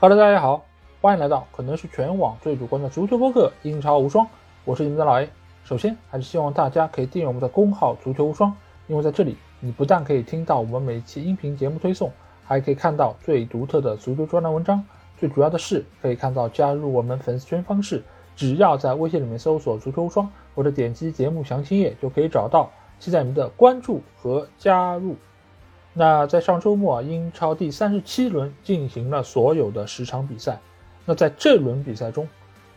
Hello，大家好，欢迎来到可能是全网最主观的足球播客《英超无双》，我是你们的老 A。首先，还是希望大家可以订阅我们的公号“足球无双”，因为在这里，你不但可以听到我们每一期音频节目推送，还可以看到最独特的足球专栏文章。最主要的是，可以看到加入我们粉丝群方式，只要在微信里面搜索“足球无双”或者点击节目详情页就可以找到。期待你们的关注和加入。那在上周末啊，英超第三十七轮进行了所有的十场比赛。那在这轮比赛中，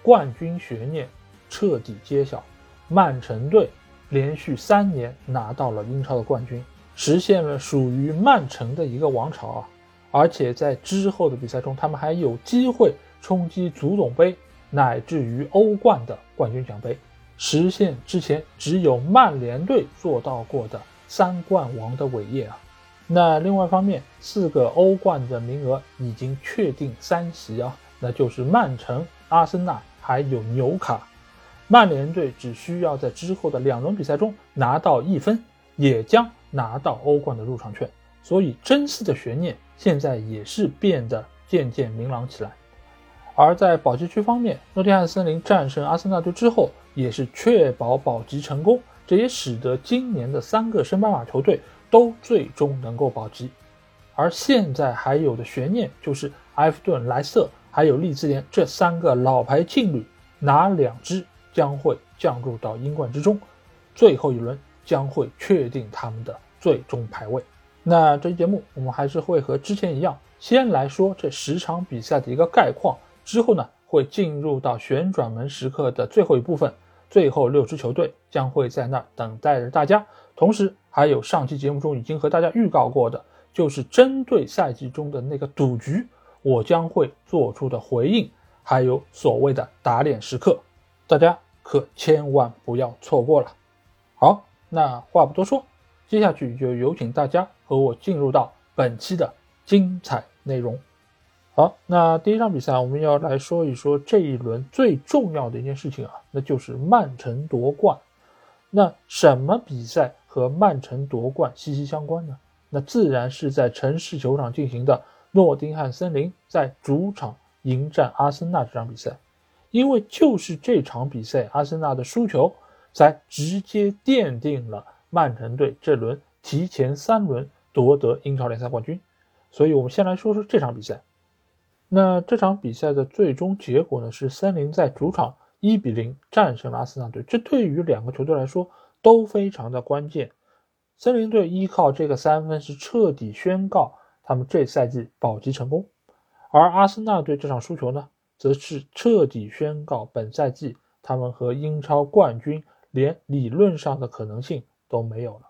冠军悬念彻底揭晓，曼城队连续三年拿到了英超的冠军，实现了属于曼城的一个王朝啊！而且在之后的比赛中，他们还有机会冲击足总杯乃至于欧冠的冠军奖杯，实现之前只有曼联队做到过的三冠王的伟业啊！那另外一方面，四个欧冠的名额已经确定三席啊，那就是曼城、阿森纳还有纽卡。曼联队只需要在之后的两轮比赛中拿到一分，也将拿到欧冠的入场券。所以争四的悬念现在也是变得渐渐明朗起来。而在保级区方面，诺丁汉森林战胜阿森纳队之后，也是确保保级成功，这也使得今年的三个升班马球队。都最终能够保级，而现在还有的悬念就是埃弗顿、莱斯特还有利兹联这三个老牌劲旅，哪两支将会降入到英冠之中？最后一轮将会确定他们的最终排位。那这期节目我们还是会和之前一样，先来说这十场比赛的一个概况，之后呢会进入到旋转门时刻的最后一部分，最后六支球队将会在那儿等待着大家。同时，还有上期节目中已经和大家预告过的，就是针对赛季中的那个赌局，我将会做出的回应，还有所谓的打脸时刻，大家可千万不要错过了。好，那话不多说，接下去就有请大家和我进入到本期的精彩内容。好，那第一场比赛我们要来说一说这一轮最重要的一件事情啊，那就是曼城夺冠。那什么比赛？和曼城夺冠息息相关呢？那自然是在城市球场进行的诺丁汉森林在主场迎战阿森纳这场比赛，因为就是这场比赛阿森纳的输球，才直接奠定了曼城队这轮提前三轮夺得英超联赛冠军。所以，我们先来说说这场比赛。那这场比赛的最终结果呢？是森林在主场一比零战胜了阿森纳队。这对于两个球队来说，都非常的关键，森林队依靠这个三分是彻底宣告他们这赛季保级成功，而阿森纳队这场输球呢，则是彻底宣告本赛季他们和英超冠军连理论上的可能性都没有了。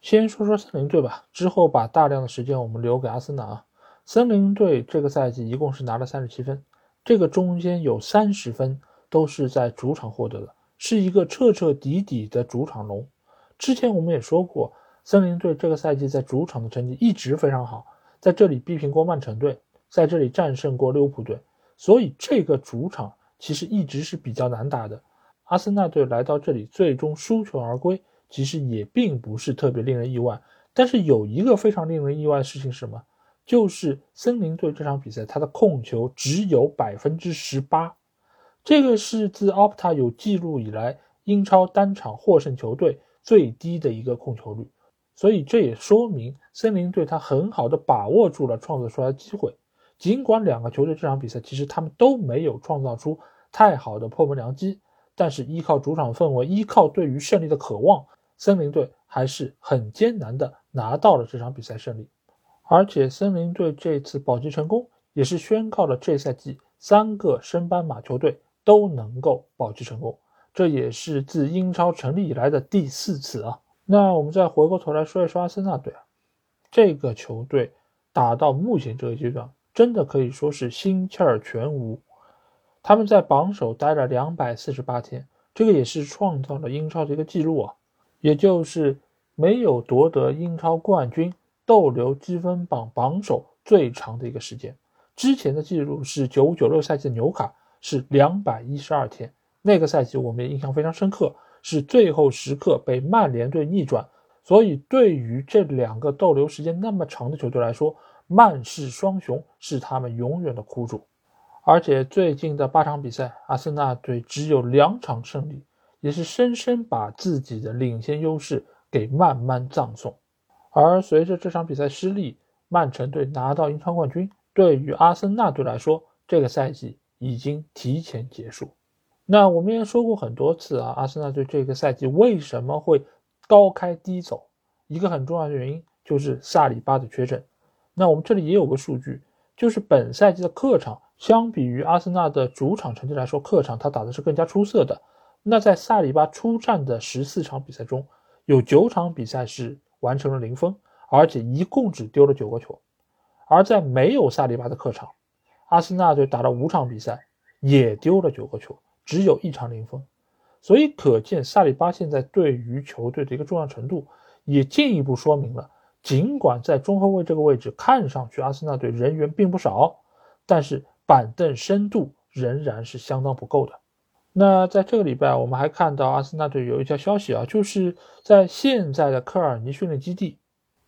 先说说森林队吧，之后把大量的时间我们留给阿森纳啊。森林队这个赛季一共是拿了三十七分，这个中间有三十分都是在主场获得的。是一个彻彻底底的主场龙。之前我们也说过，森林队这个赛季在主场的成绩一直非常好，在这里逼平过曼城队，在这里战胜过利物浦队，所以这个主场其实一直是比较难打的。阿森纳队来到这里最终输球而归，其实也并不是特别令人意外。但是有一个非常令人意外的事情是什么？就是森林队这场比赛他的控球只有百分之十八。这个是自 Opta 有记录以来，英超单场获胜球队最低的一个控球率，所以这也说明森林队他很好的把握住了创造出来的机会。尽管两个球队这场比赛其实他们都没有创造出太好的破门良机，但是依靠主场氛围，依靠对于胜利的渴望，森林队还是很艰难的拿到了这场比赛胜利。而且森林队这次保级成功，也是宣告了这赛季三个升班马球队。都能够保级成功，这也是自英超成立以来的第四次啊。那我们再回过头来说一说阿森纳队啊，这个球队打到目前这个阶段，真的可以说是心气儿全无。他们在榜首待了两百四十八天，这个也是创造了英超的一个记录啊，也就是没有夺得英超冠军逗留积分榜榜首最长的一个时间。之前的记录是九五九六赛季的纽卡。是两百一十二天，那个赛季我们也印象非常深刻，是最后时刻被曼联队逆转。所以对于这两个逗留时间那么长的球队来说，曼市双雄是他们永远的苦主。而且最近的八场比赛，阿森纳队只有两场胜利，也是深深把自己的领先优势给慢慢葬送。而随着这场比赛失利，曼城队拿到英超冠军，对于阿森纳队来说，这个赛季已经提前结束。那我们也说过很多次啊，阿森纳队这个赛季为什么会高开低走？一个很重要的原因就是萨里巴的缺阵。那我们这里也有个数据，就是本赛季的客场相比于阿森纳的主场成绩来说，客场他打的是更加出色的。那在萨里巴出战的十四场比赛中，有九场比赛是完成了零封，而且一共只丢了九个球。而在没有萨里巴的客场，阿森纳队打了五场比赛，也丢了九个球。只有一场零封，所以可见萨里巴现在对于球队的一个重要程度，也进一步说明了，尽管在中后卫这个位置看上去阿森纳队人员并不少，但是板凳深度仍然是相当不够的。那在这个礼拜，我们还看到阿森纳队有一条消息啊，就是在现在的科尔尼训练基地，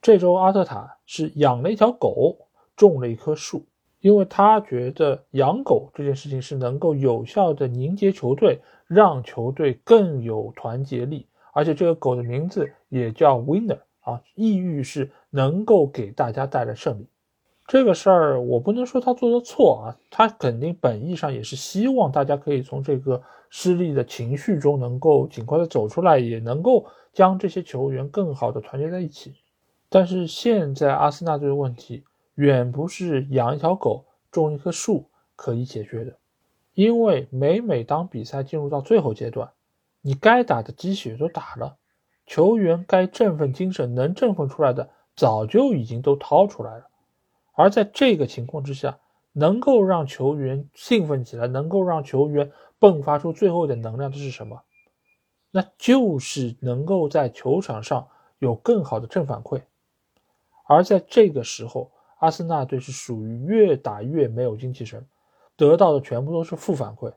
这周阿特塔是养了一条狗，种了一棵树。因为他觉得养狗这件事情是能够有效的凝结球队，让球队更有团结力，而且这个狗的名字也叫 Winner 啊，意欲是能够给大家带来胜利。这个事儿我不能说他做的错啊，他肯定本意上也是希望大家可以从这个失利的情绪中能够尽快的走出来，也能够将这些球员更好的团结在一起。但是现在阿森纳队的问题。远不是养一条狗、种一棵树可以解决的，因为每每当比赛进入到最后阶段，你该打的鸡血都打了，球员该振奋精神能振奋出来的早就已经都掏出来了，而在这个情况之下，能够让球员兴奋起来，能够让球员迸发出最后一点能量的是什么？那就是能够在球场上有更好的正反馈，而在这个时候。阿森纳队是属于越打越没有精气神，得到的全部都是负反馈，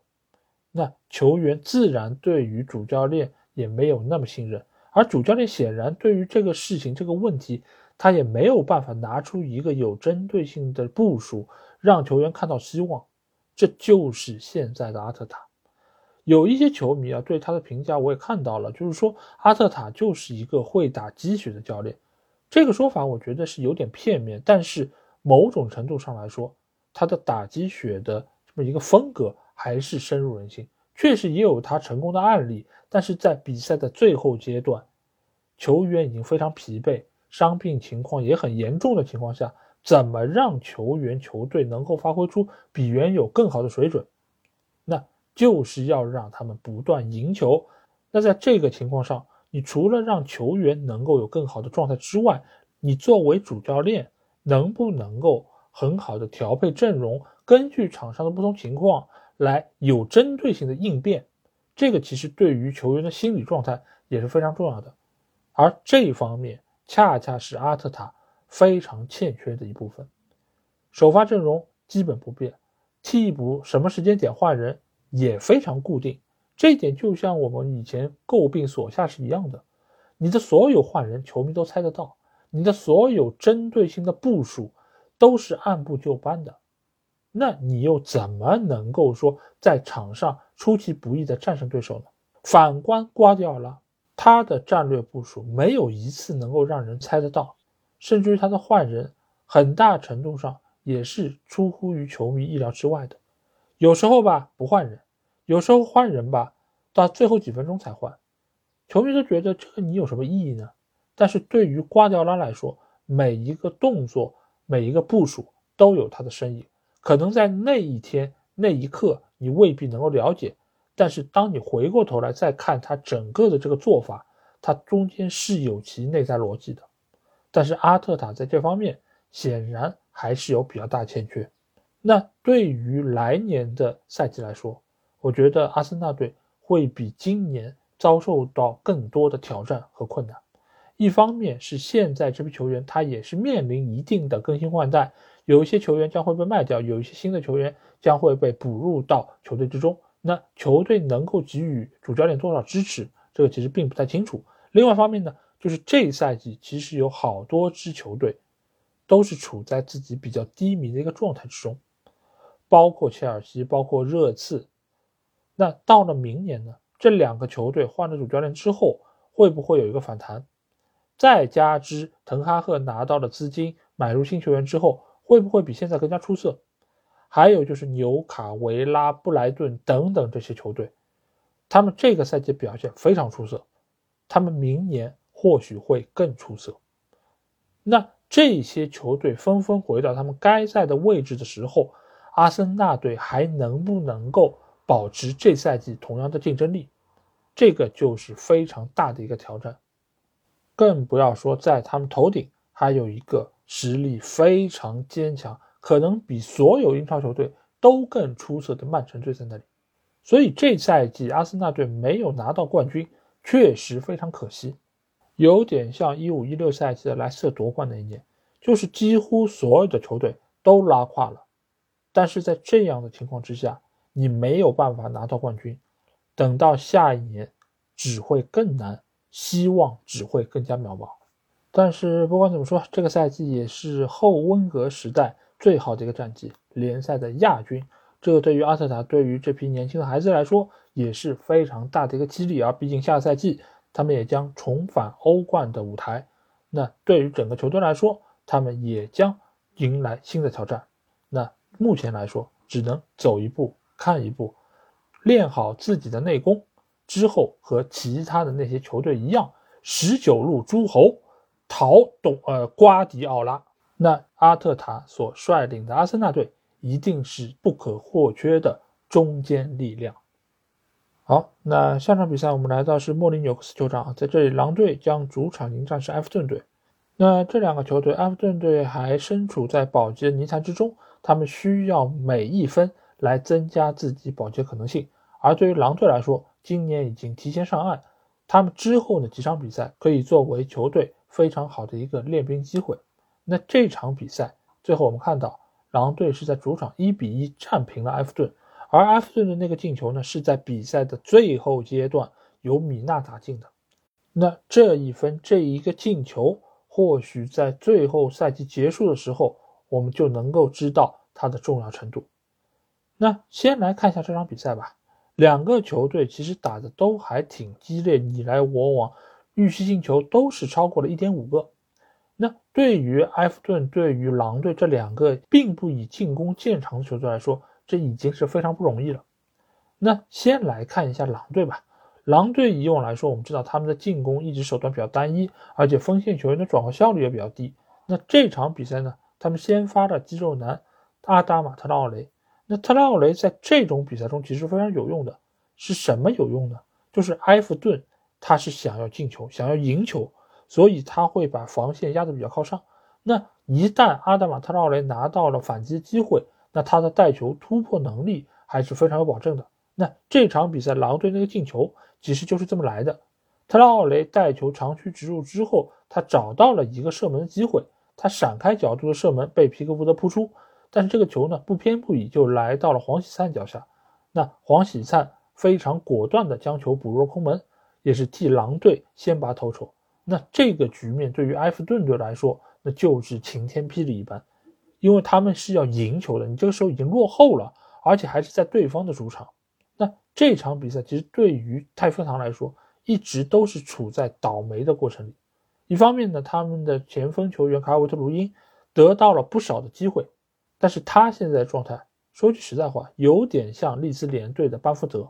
那球员自然对于主教练也没有那么信任，而主教练显然对于这个事情这个问题，他也没有办法拿出一个有针对性的部署，让球员看到希望。这就是现在的阿特塔。有一些球迷啊对他的评价我也看到了，就是说阿特塔就是一个会打鸡血的教练。这个说法我觉得是有点片面，但是某种程度上来说，他的打鸡血的这么一个风格还是深入人心。确实也有他成功的案例，但是在比赛的最后阶段，球员已经非常疲惫，伤病情况也很严重的情况下，怎么让球员球队能够发挥出比原有更好的水准？那就是要让他们不断赢球。那在这个情况上，你除了让球员能够有更好的状态之外，你作为主教练能不能够很好的调配阵容，根据场上的不同情况来有针对性的应变？这个其实对于球员的心理状态也是非常重要的，而这一方面恰恰是阿特塔非常欠缺的一部分。首发阵容基本不变，替补什么时间点换人也非常固定。这一点就像我们以前诟病索夏是一样的，你的所有换人，球迷都猜得到；你的所有针对性的部署，都是按部就班的。那你又怎么能够说在场上出其不意的战胜对手呢？反观瓜迪奥拉，他的战略部署没有一次能够让人猜得到，甚至于他的换人，很大程度上也是出乎于球迷意料之外的。有时候吧，不换人。有时候换人吧，到最后几分钟才换，球迷都觉得这个你有什么意义呢？但是对于瓜迪奥拉来说，每一个动作、每一个部署都有它的深意。可能在那一天那一刻你未必能够了解，但是当你回过头来再看他整个的这个做法，它中间是有其内在逻辑的。但是阿特塔在这方面显然还是有比较大欠缺。那对于来年的赛季来说，我觉得阿森纳队会比今年遭受到更多的挑战和困难。一方面是现在这批球员他也是面临一定的更新换代，有一些球员将会被卖掉，有一些新的球员将会被补入到球队之中。那球队能够给予主教练多少支持，这个其实并不太清楚。另外一方面呢，就是这赛季其实有好多支球队都是处在自己比较低迷的一个状态之中，包括切尔西，包括热刺。那到了明年呢？这两个球队换了主教练之后，会不会有一个反弹？再加之滕哈赫拿到了资金买入新球员之后，会不会比现在更加出色？还有就是纽卡、维拉、布莱顿等等这些球队，他们这个赛季表现非常出色，他们明年或许会更出色。那这些球队纷纷回到他们该在的位置的时候，阿森纳队还能不能够？保持这赛季同样的竞争力，这个就是非常大的一个挑战。更不要说在他们头顶还有一个实力非常坚强，可能比所有英超球队都更出色的曼城队在那里。所以这赛季阿森纳队没有拿到冠军，确实非常可惜，有点像一五一六赛季的莱斯特夺冠那一年，就是几乎所有的球队都拉胯了。但是在这样的情况之下，你没有办法拿到冠军，等到下一年只会更难，希望只会更加渺茫。但是不管怎么说，这个赛季也是后温格时代最好的一个战绩，联赛的亚军。这个对于阿特塔，对于这批年轻的孩子来说也是非常大的一个激励啊！毕竟下个赛季他们也将重返欧冠的舞台，那对于整个球队来说，他们也将迎来新的挑战。那目前来说，只能走一步。看一步，练好自己的内功之后，和其他的那些球队一样，十九路诸侯讨董呃瓜迪奥拉。那阿特塔所率领的阿森纳队一定是不可或缺的中坚力量。好，那下场比赛我们来到是莫里纽克斯球场，在这里狼队将主场迎战是埃弗顿队。那这两个球队，埃弗顿队还身处在保级的泥潭之中，他们需要每一分。来增加自己保级可能性，而对于狼队来说，今年已经提前上岸，他们之后的几场比赛可以作为球队非常好的一个练兵机会。那这场比赛最后我们看到，狼队是在主场一比一战平了埃弗顿，而埃弗顿的那个进球呢，是在比赛的最后阶段由米纳打进的。那这一分这一个进球，或许在最后赛季结束的时候，我们就能够知道它的重要程度。那先来看一下这场比赛吧。两个球队其实打的都还挺激烈，你来我往，预期进球都是超过了一点五个。那对于埃弗顿、对于狼队这两个并不以进攻见长的球队来说，这已经是非常不容易了。那先来看一下狼队吧。狼队以往来说，我们知道他们的进攻一直手段比较单一，而且锋线球员的转化效率也比较低。那这场比赛呢，他们先发的肌肉男阿达马特奥雷。那特拉奥雷在这种比赛中其实非常有用的，是什么有用呢？就是埃弗顿他是想要进球，想要赢球，所以他会把防线压得比较靠上。那一旦阿达马特拉奥雷拿到了反击机会，那他的带球突破能力还是非常有保证的。那这场比赛狼队那个进球其实就是这么来的。特拉奥雷带球长驱直入之后，他找到了一个射门的机会，他闪开角度的射门被皮克福德扑出。但是这个球呢，不偏不倚就来到了黄喜灿脚下。那黄喜灿非常果断的将球补入空门，也是替狼队先拔头筹。那这个局面对于埃弗顿队来说，那就是晴天霹雳一般，因为他们是要赢球的。你这个时候已经落后了，而且还是在对方的主场。那这场比赛其实对于太妃堂来说，一直都是处在倒霉的过程里。一方面呢，他们的前锋球员卡尔维特卢因得到了不少的机会。但是他现在的状态，说句实在话，有点像利兹联队的巴福德，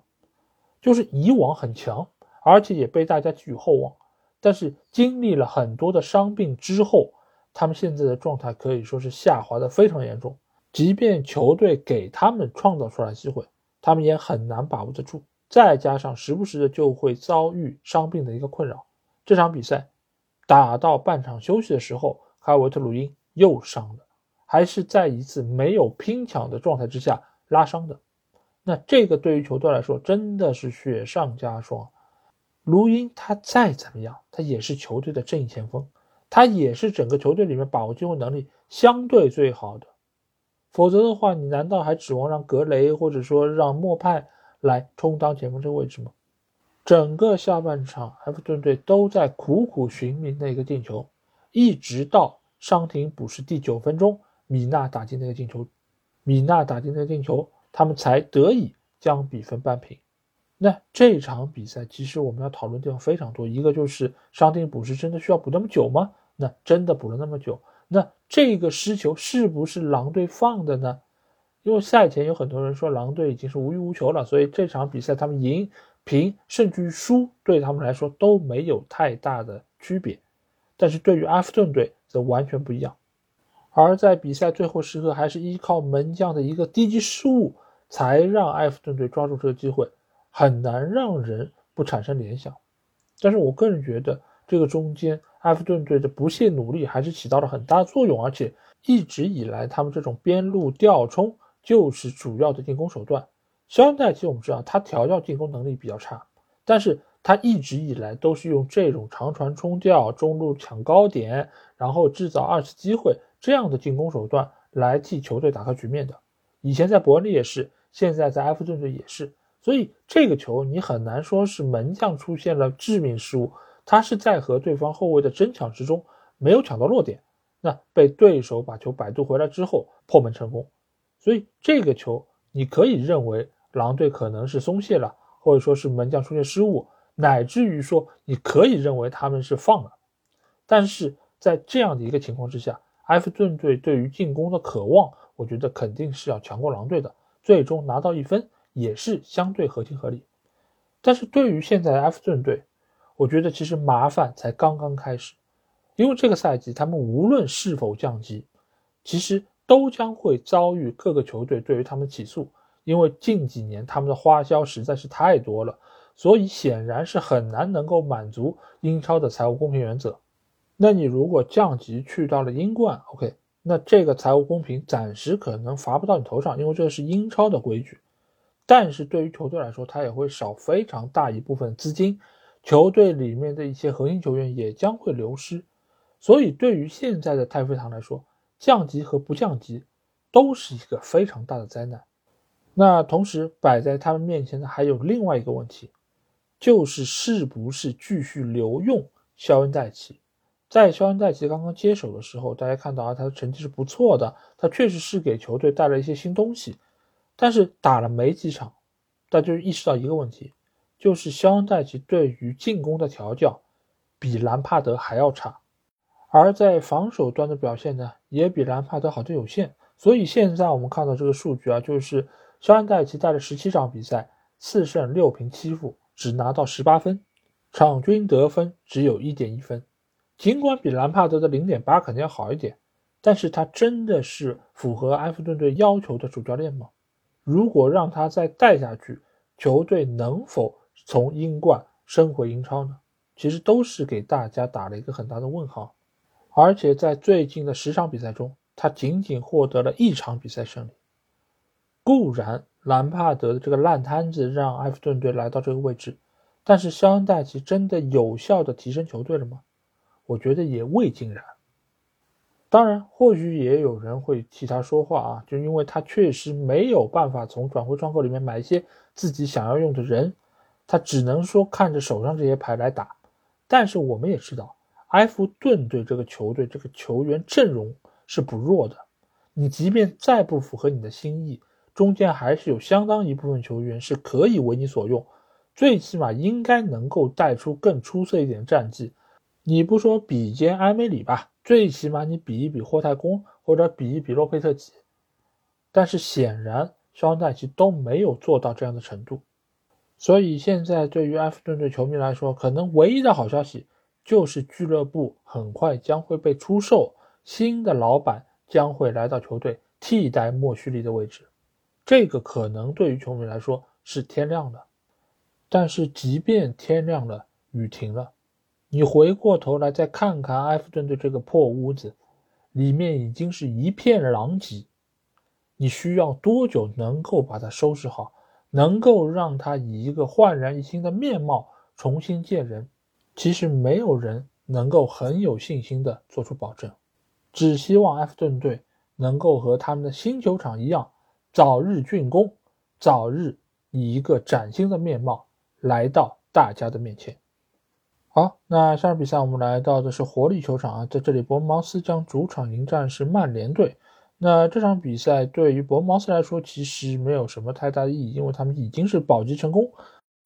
就是以往很强，而且也被大家寄予厚望。但是经历了很多的伤病之后，他们现在的状态可以说是下滑的非常严重。即便球队给他们创造出来机会，他们也很难把握得住。再加上时不时的就会遭遇伤病的一个困扰。这场比赛打到半场休息的时候，卡维特鲁因又伤了。还是在一次没有拼抢的状态之下拉伤的，那这个对于球队来说真的是雪上加霜。卢因他再怎么样，他也是球队的正前锋，他也是整个球队里面把握机会能力相对最好的。否则的话，你难道还指望让格雷或者说让莫派来充当前锋这个位置吗？整个下半场，埃弗顿队都在苦苦寻觅那个进球，一直到。伤停补时第九分钟，米纳打进那个进球，米纳打进那个进球，他们才得以将比分扳平。那这场比赛其实我们要讨论地方非常多，一个就是伤停补时真的需要补那么久吗？那真的补了那么久？那这个失球是不是狼队放的呢？因为赛前有很多人说狼队已经是无欲无求了，所以这场比赛他们赢、平甚至于输对他们来说都没有太大的区别。但是对于阿弗顿队则完全不一样。而在比赛最后时刻，还是依靠门将的一个低级失误，才让埃弗顿队抓住这个机会，很难让人不产生联想。但是我个人觉得，这个中间埃弗顿队的不懈努力还是起到了很大作用，而且一直以来他们这种边路吊冲。就是主要的进攻手段。肖恩戴奇，我们知道他调教进攻能力比较差，但是他一直以来都是用这种长传冲吊、中路抢高点，然后制造二次机会这样的进攻手段来替球队打开局面的。以前在伯恩利也是，现在在埃弗顿队也是。所以这个球你很难说是门将出现了致命失误，他是在和对方后卫的争抢之中没有抢到落点，那被对手把球摆渡回来之后破门成功。所以这个球，你可以认为狼队可能是松懈了，或者说是门将出现失误，乃至于说你可以认为他们是放了。但是在这样的一个情况之下，埃弗顿队对于进攻的渴望，我觉得肯定是要强过狼队的，最终拿到一分也是相对合情合理。但是对于现在的埃弗顿队，我觉得其实麻烦才刚刚开始，因为这个赛季他们无论是否降级，其实。都将会遭遇各个球队对于他们起诉，因为近几年他们的花销实在是太多了，所以显然是很难能够满足英超的财务公平原则。那你如果降级去到了英冠，OK，那这个财务公平暂时可能罚不到你头上，因为这是英超的规矩。但是对于球队来说，他也会少非常大一部分资金，球队里面的一些核心球员也将会流失。所以对于现在的太妃堂来说，降级和不降级，都是一个非常大的灾难。那同时摆在他们面前的还有另外一个问题，就是是不是继续留用肖恩戴奇？在肖恩戴奇刚刚接手的时候，大家看到啊，他的成绩是不错的，他确实是给球队带来一些新东西。但是打了没几场，大家就意识到一个问题，就是肖恩戴奇对于进攻的调教比兰帕德还要差。而在防守端的表现呢，也比兰帕德好的有限。所以现在我们看到这个数据啊，就是肖恩戴奇带了十七场比赛，四胜六平七负，只拿到十八分，场均得分只有一点一分。尽管比兰帕德的零点八肯定要好一点，但是他真的是符合埃弗顿队要求的主教练吗？如果让他再带下去，球队能否从英冠升回英超呢？其实都是给大家打了一个很大的问号。而且在最近的十场比赛中，他仅仅获得了一场比赛胜利。固然兰帕德的这个烂摊子让埃弗顿队来到这个位置，但是肖恩戴奇真的有效的提升球队了吗？我觉得也未尽然。当然，或许也有人会替他说话啊，就因为他确实没有办法从转会窗口里面买一些自己想要用的人，他只能说看着手上这些牌来打。但是我们也知道。埃弗顿队这个球队，这个球员阵容是不弱的。你即便再不符合你的心意，中间还是有相当一部分球员是可以为你所用，最起码应该能够带出更出色一点战绩。你不说比肩埃梅里吧，最起码你比一比霍太公或者比一比洛佩特吉。但是显然，肖恩戴奇都没有做到这样的程度。所以现在对于埃弗顿队球迷来说，可能唯一的好消息。就是俱乐部很快将会被出售，新的老板将会来到球队替代莫须利的位置，这个可能对于球迷来说是天亮的。但是即便天亮了，雨停了，你回过头来再看看埃弗顿队这个破屋子，里面已经是一片狼藉，你需要多久能够把它收拾好，能够让它以一个焕然一新的面貌重新见人？其实没有人能够很有信心的做出保证，只希望埃弗顿队能够和他们的新球场一样，早日竣工，早日以一个崭新的面貌来到大家的面前。好，那下场比赛我们来到的是活力球场啊，在这里伯恩茅斯将主场迎战是曼联队。那这场比赛对于伯恩茅斯来说其实没有什么太大的意义，因为他们已经是保级成功。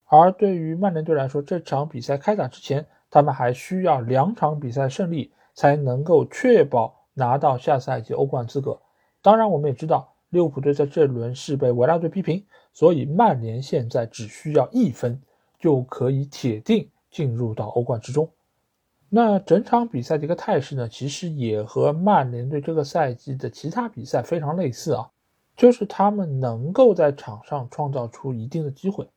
而对于曼联队来说，这场比赛开打之前，他们还需要两场比赛胜利才能够确保拿到下赛季欧冠资格。当然，我们也知道利物浦队在这轮是被维拉队逼平，所以曼联现在只需要一分就可以铁定。进入到欧冠之中，那整场比赛的一个态势呢，其实也和曼联队这个赛季的其他比赛非常类似啊，就是他们能够在场上创造出一定的机会，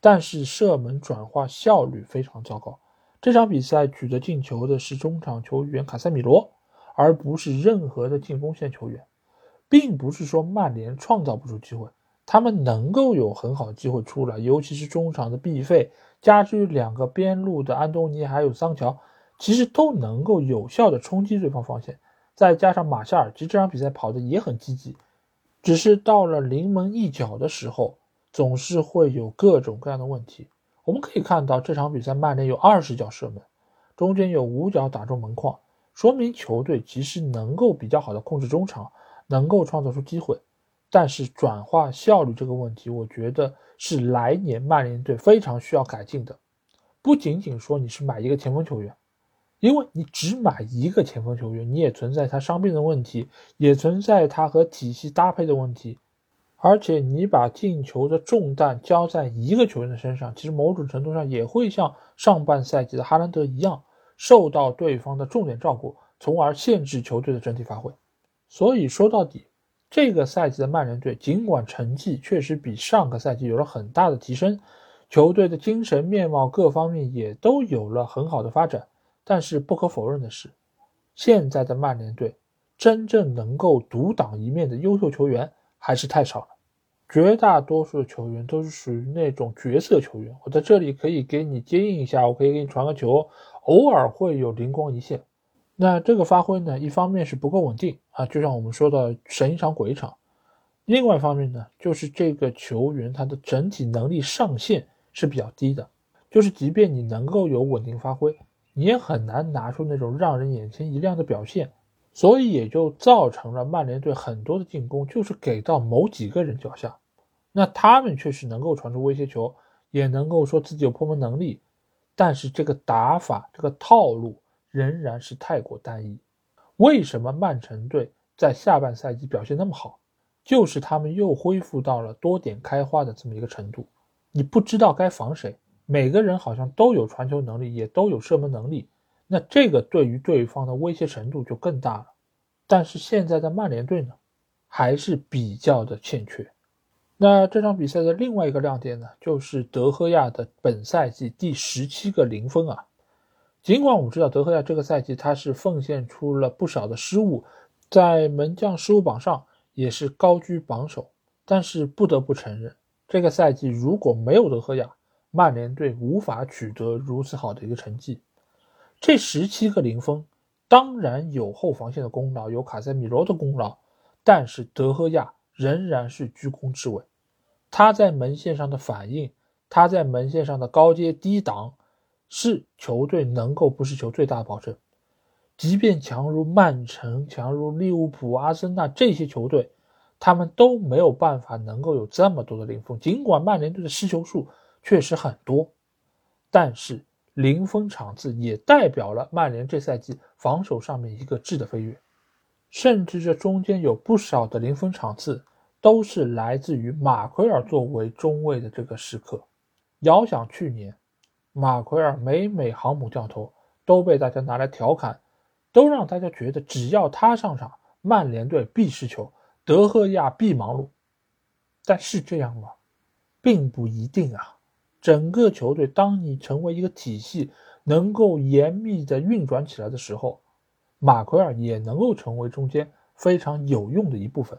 但是射门转化效率非常糟糕。这场比赛取得进球的是中场球员卡塞米罗，而不是任何的进攻线球员，并不是说曼联创造不出机会，他们能够有很好机会出来，尤其是中场的毕费。加之两个边路的安东尼还有桑乔，其实都能够有效的冲击对方防线，再加上马夏尔，其实这场比赛跑的也很积极，只是到了临门一脚的时候，总是会有各种各样的问题。我们可以看到这场比赛曼联有二十脚射门，中间有五脚打中门框，说明球队其实能够比较好的控制中场，能够创造出机会。但是转化效率这个问题，我觉得是来年曼联队非常需要改进的。不仅仅说你是买一个前锋球员，因为你只买一个前锋球员，你也存在他伤病的问题，也存在他和体系搭配的问题。而且你把进球的重担交在一个球员的身上，其实某种程度上也会像上半赛季的哈兰德一样，受到对方的重点照顾，从而限制球队的整体发挥。所以说到底。这个赛季的曼联队，尽管成绩确实比上个赛季有了很大的提升，球队的精神面貌各方面也都有了很好的发展，但是不可否认的是，现在的曼联队真正能够独当一面的优秀球员还是太少了，绝大多数的球员都是属于那种角色球员。我在这里可以给你接应一下，我可以给你传个球，偶尔会有灵光一现。那这个发挥呢，一方面是不够稳定啊，就像我们说的神一场鬼一场；另外一方面呢，就是这个球员他的整体能力上限是比较低的，就是即便你能够有稳定发挥，你也很难拿出那种让人眼前一亮的表现，所以也就造成了曼联队很多的进攻就是给到某几个人脚下，那他们确实能够传出威胁球，也能够说自己有破门能力，但是这个打法这个套路。仍然是太过单一。为什么曼城队在下半赛季表现那么好？就是他们又恢复到了多点开花的这么一个程度。你不知道该防谁，每个人好像都有传球能力，也都有射门能力。那这个对于对方的威胁程度就更大了。但是现在的曼联队呢，还是比较的欠缺。那这场比赛的另外一个亮点呢，就是德赫亚的本赛季第十七个零分啊。尽管我们知道德赫亚这个赛季他是奉献出了不少的失误，在门将失误榜上也是高居榜首，但是不得不承认，这个赛季如果没有德赫亚，曼联队无法取得如此好的一个成绩。这十七个零封当然有后防线的功劳，有卡塞米罗的功劳，但是德赫亚仍然是居功至伟。他在门线上的反应，他在门线上的高接低挡。是球队能够不是球最大的保证，即便强如曼城、强如利物浦、阿森纳这些球队，他们都没有办法能够有这么多的零封。尽管曼联队的失球数确实很多，但是零封场次也代表了曼联这赛季防守上面一个质的飞跃。甚至这中间有不少的零封场次都是来自于马奎尔作为中卫的这个时刻。遥想去年。马奎尔每每航母掉头都被大家拿来调侃，都让大家觉得只要他上场，曼联队必失球，德赫亚必忙碌。但是这样吗？并不一定啊。整个球队，当你成为一个体系，能够严密的运转起来的时候，马奎尔也能够成为中间非常有用的一部分。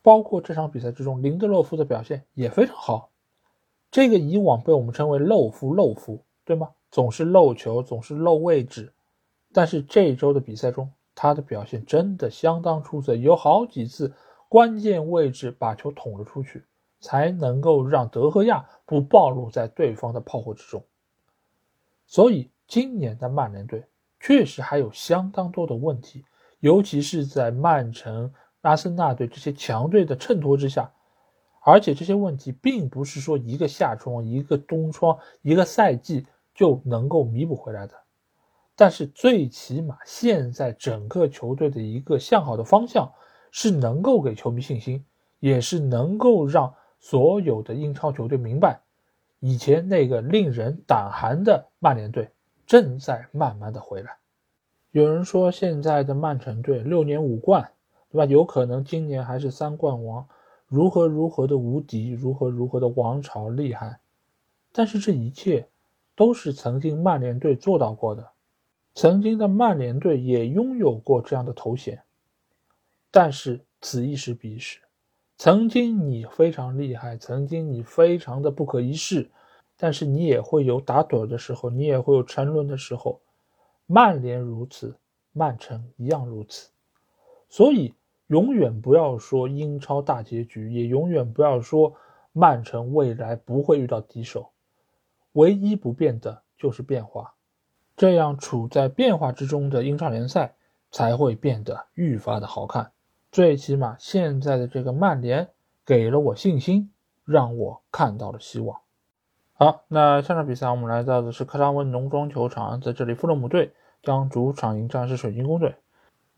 包括这场比赛之中，林德洛夫的表现也非常好。这个以往被我们称为“漏夫”，漏夫。对吗？总是漏球，总是漏位置，但是这周的比赛中，他的表现真的相当出色，有好几次关键位置把球捅了出去，才能够让德赫亚不暴露在对方的炮火之中。所以今年的曼联队确实还有相当多的问题，尤其是在曼城、阿森纳队这些强队的衬托之下，而且这些问题并不是说一个夏窗、一个冬窗、一个赛季就能够弥补回来的。但是最起码现在整个球队的一个向好的方向是能够给球迷信心，也是能够让所有的英超球队明白，以前那个令人胆寒的曼联队正在慢慢的回来。有人说现在的曼城队六年五冠，对吧？有可能今年还是三冠王，如何如何的无敌，如何如何的王朝厉害。但是这一切都是曾经曼联队做到过的。曾经的曼联队也拥有过这样的头衔，但是此一时彼一时。曾经你非常厉害，曾经你非常的不可一世，但是你也会有打盹的时候，你也会有沉沦的时候。曼联如此，曼城一样如此。所以永远不要说英超大结局，也永远不要说曼城未来不会遇到敌手。唯一不变的就是变化。这样处在变化之中的英超联赛才会变得愈发的好看。最起码现在的这个曼联给了我信心，让我看到了希望。好，那下场比赛我们来到的是克拉文农庄球场，在这里，富勒姆队将主场迎战是水晶宫队。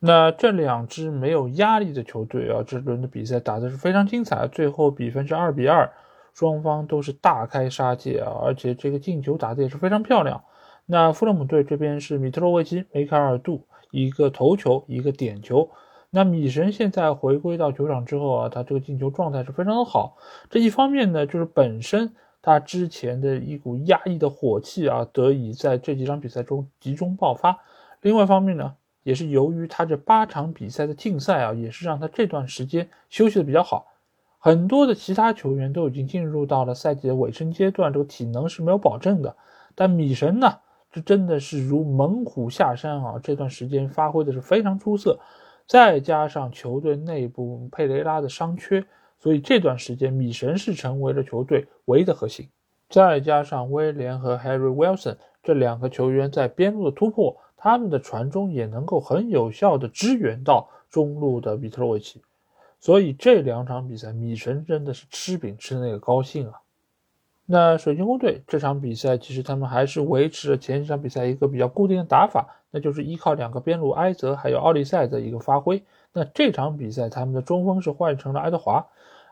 那这两支没有压力的球队啊，这轮的比赛打的是非常精彩，最后比分是二比二，双方都是大开杀戒啊，而且这个进球打的也是非常漂亮。那富勒姆队这边是米特洛维奇、梅开二度，一个头球，一个点球。那米神现在回归到球场之后啊，他这个进球状态是非常的好。这一方面呢，就是本身他之前的一股压抑的火气啊，得以在这几场比赛中集中爆发。另外一方面呢，也是由于他这八场比赛的竞赛啊，也是让他这段时间休息的比较好。很多的其他球员都已经进入到了赛季的尾声阶段，这个体能是没有保证的。但米神呢？这真的是如猛虎下山啊！这段时间发挥的是非常出色，再加上球队内部佩雷拉的伤缺，所以这段时间米神是成为了球队唯一的核心。再加上威廉和 Harry Wilson 这两个球员在边路的突破，他们的传中也能够很有效的支援到中路的米特洛维奇，所以这两场比赛米神真的是吃饼吃的那个高兴啊！那水晶宫队这场比赛，其实他们还是维持了前几场比赛一个比较固定的打法，那就是依靠两个边路埃泽还有奥利赛的一个发挥。那这场比赛他们的中锋是换成了爱德华，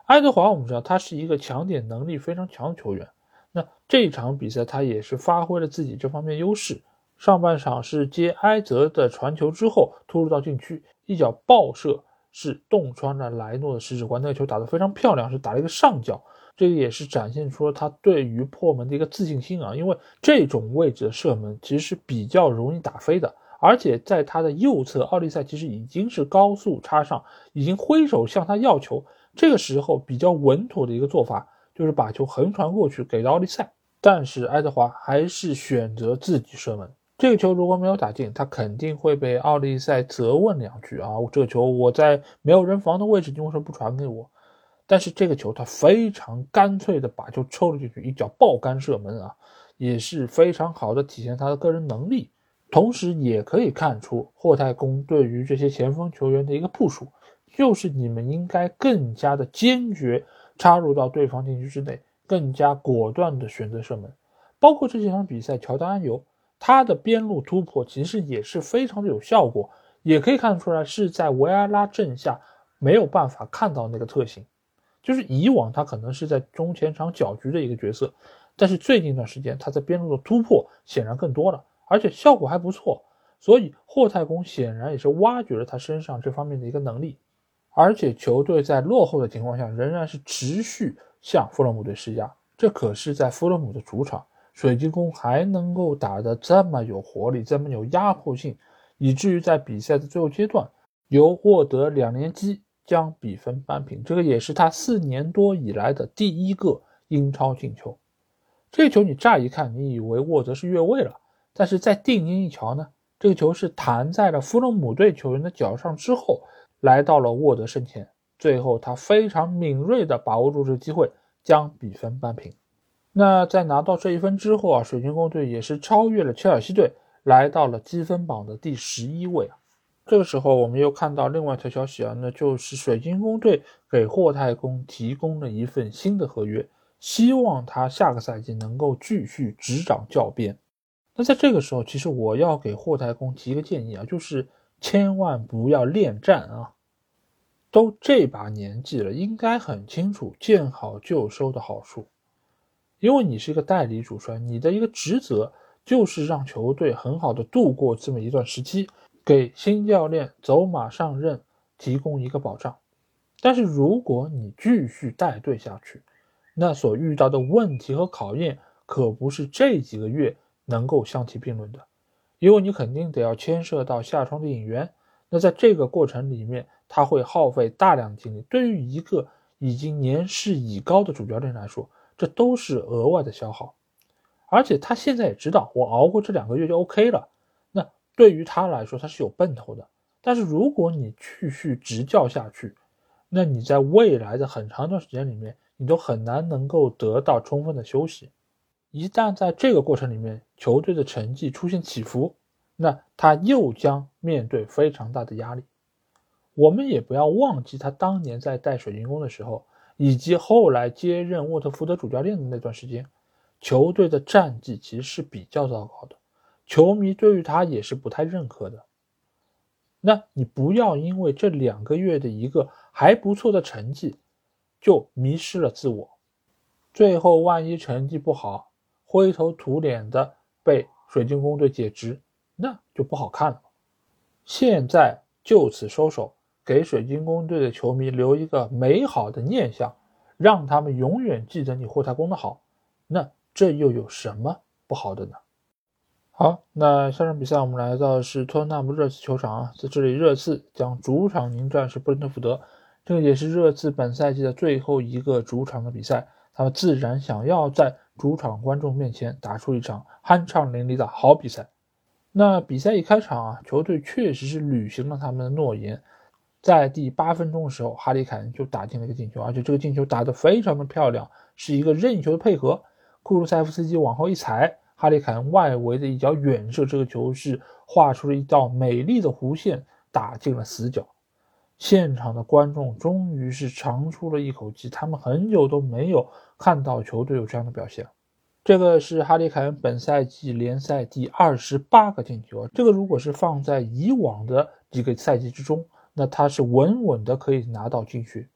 爱德华我们知道他是一个抢点能力非常强的球员。那这场比赛他也是发挥了自己这方面优势，上半场是接埃泽的传球之后突入到禁区，一脚爆射是洞穿了莱诺的十指关，那个球打得非常漂亮，是打了一个上角。这个也是展现出了他对于破门的一个自信心啊，因为这种位置的射门其实是比较容易打飞的，而且在他的右侧，奥利赛其实已经是高速插上，已经挥手向他要球。这个时候比较稳妥的一个做法就是把球横传过去给到奥利赛，但是爱德华还是选择自己射门。这个球如果没有打进，他肯定会被奥利赛责问两句啊，这个球我在没有人防的位置，你为什么不传给我？但是这个球他非常干脆的把球抽了进去，一脚爆杆射门啊，也是非常好的体现他的个人能力。同时也可以看出霍太公对于这些前锋球员的一个部署，就是你们应该更加的坚决插入到对方禁区之内，更加果断的选择射门。包括这几场比赛，乔丹安尤他的边路突破其实也是非常的有效果，也可以看出来是在维埃拉阵下没有办法看到那个特性。就是以往他可能是在中前场搅局的一个角色，但是最近一段时间他在边路的突破显然更多了，而且效果还不错。所以霍太公显然也是挖掘了他身上这方面的一个能力，而且球队在落后的情况下仍然是持续向富勒姆队施压，这可是在富勒姆的主场，水晶宫还能够打得这么有活力，这么有压迫性，以至于在比赛的最后阶段由沃德两连击。将比分扳平，这个也是他四年多以来的第一个英超进球。这球你乍一看，你以为沃德是越位了，但是再定睛一瞧呢，这个球是弹在了弗洛姆队球员的脚上之后，来到了沃德身前，最后他非常敏锐地把握住这个机会，将比分扳平。那在拿到这一分之后啊，水晶宫队也是超越了切尔西队，来到了积分榜的第十一位啊。这个时候，我们又看到另外一条消息啊，那就是水晶宫队给霍太公提供了一份新的合约，希望他下个赛季能够继续执掌教鞭。那在这个时候，其实我要给霍太公提个建议啊，就是千万不要恋战啊！都这把年纪了，应该很清楚见好就收的好处，因为你是一个代理主帅，你的一个职责就是让球队很好的度过这么一段时期。给新教练走马上任提供一个保障，但是如果你继续带队下去，那所遇到的问题和考验可不是这几个月能够相提并论的，因为你肯定得要牵涉到下窗的引援，那在这个过程里面，他会耗费大量精力，对于一个已经年事已高的主教练来说，这都是额外的消耗，而且他现在也知道，我熬过这两个月就 OK 了。那对于他来说，他是有奔头的。但是如果你继续执教下去，那你在未来的很长一段时间里面，你都很难能够得到充分的休息。一旦在这个过程里面，球队的成绩出现起伏，那他又将面对非常大的压力。我们也不要忘记他当年在带水晶宫的时候，以及后来接任沃特福德主教练的那段时间，球队的战绩其实是比较糟糕的。球迷对于他也是不太认可的。那你不要因为这两个月的一个还不错的成绩，就迷失了自我，最后万一成绩不好，灰头土脸的被水晶宫队解职，那就不好看了。现在就此收手，给水晶宫队的球迷留一个美好的念想，让他们永远记得你霍太公的好，那这又有什么不好的呢？好，那下场比赛我们来到是托纳姆热刺球场啊，在这里热刺将主场迎战是布伦特福德，这个也是热刺本赛季的最后一个主场的比赛，他们自然想要在主场观众面前打出一场酣畅淋漓的好比赛。那比赛一开场啊，球队确实是履行了他们的诺言，在第八分钟的时候，哈里凯恩就打进了一个进球，而且这个进球打得非常的漂亮，是一个任意球的配合，库鲁塞夫斯基往后一踩。哈里凯恩外围的一脚远射，这个球是画出了一道美丽的弧线，打进了死角。现场的观众终于是长出了一口气，他们很久都没有看到球队有这样的表现。这个是哈里凯恩本赛季联赛第二十八个进球，这个如果是放在以往的几个赛季之中，那他是稳稳的可以拿到金靴。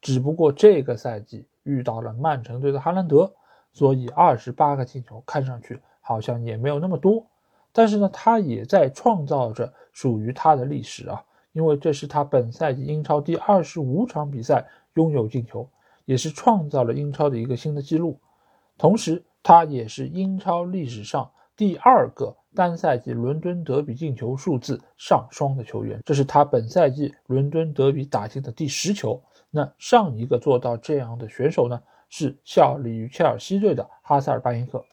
只不过这个赛季遇到了曼城队的哈兰德。所以二十八个进球看上去好像也没有那么多，但是呢，他也在创造着属于他的历史啊，因为这是他本赛季英超第二十五场比赛拥有进球，也是创造了英超的一个新的纪录。同时，他也是英超历史上第二个单赛季伦敦德比进球数字上双的球员，这是他本赛季伦敦德比打进的第十球。那上一个做到这样的选手呢？是效力于切尔西队的哈萨尔巴因克。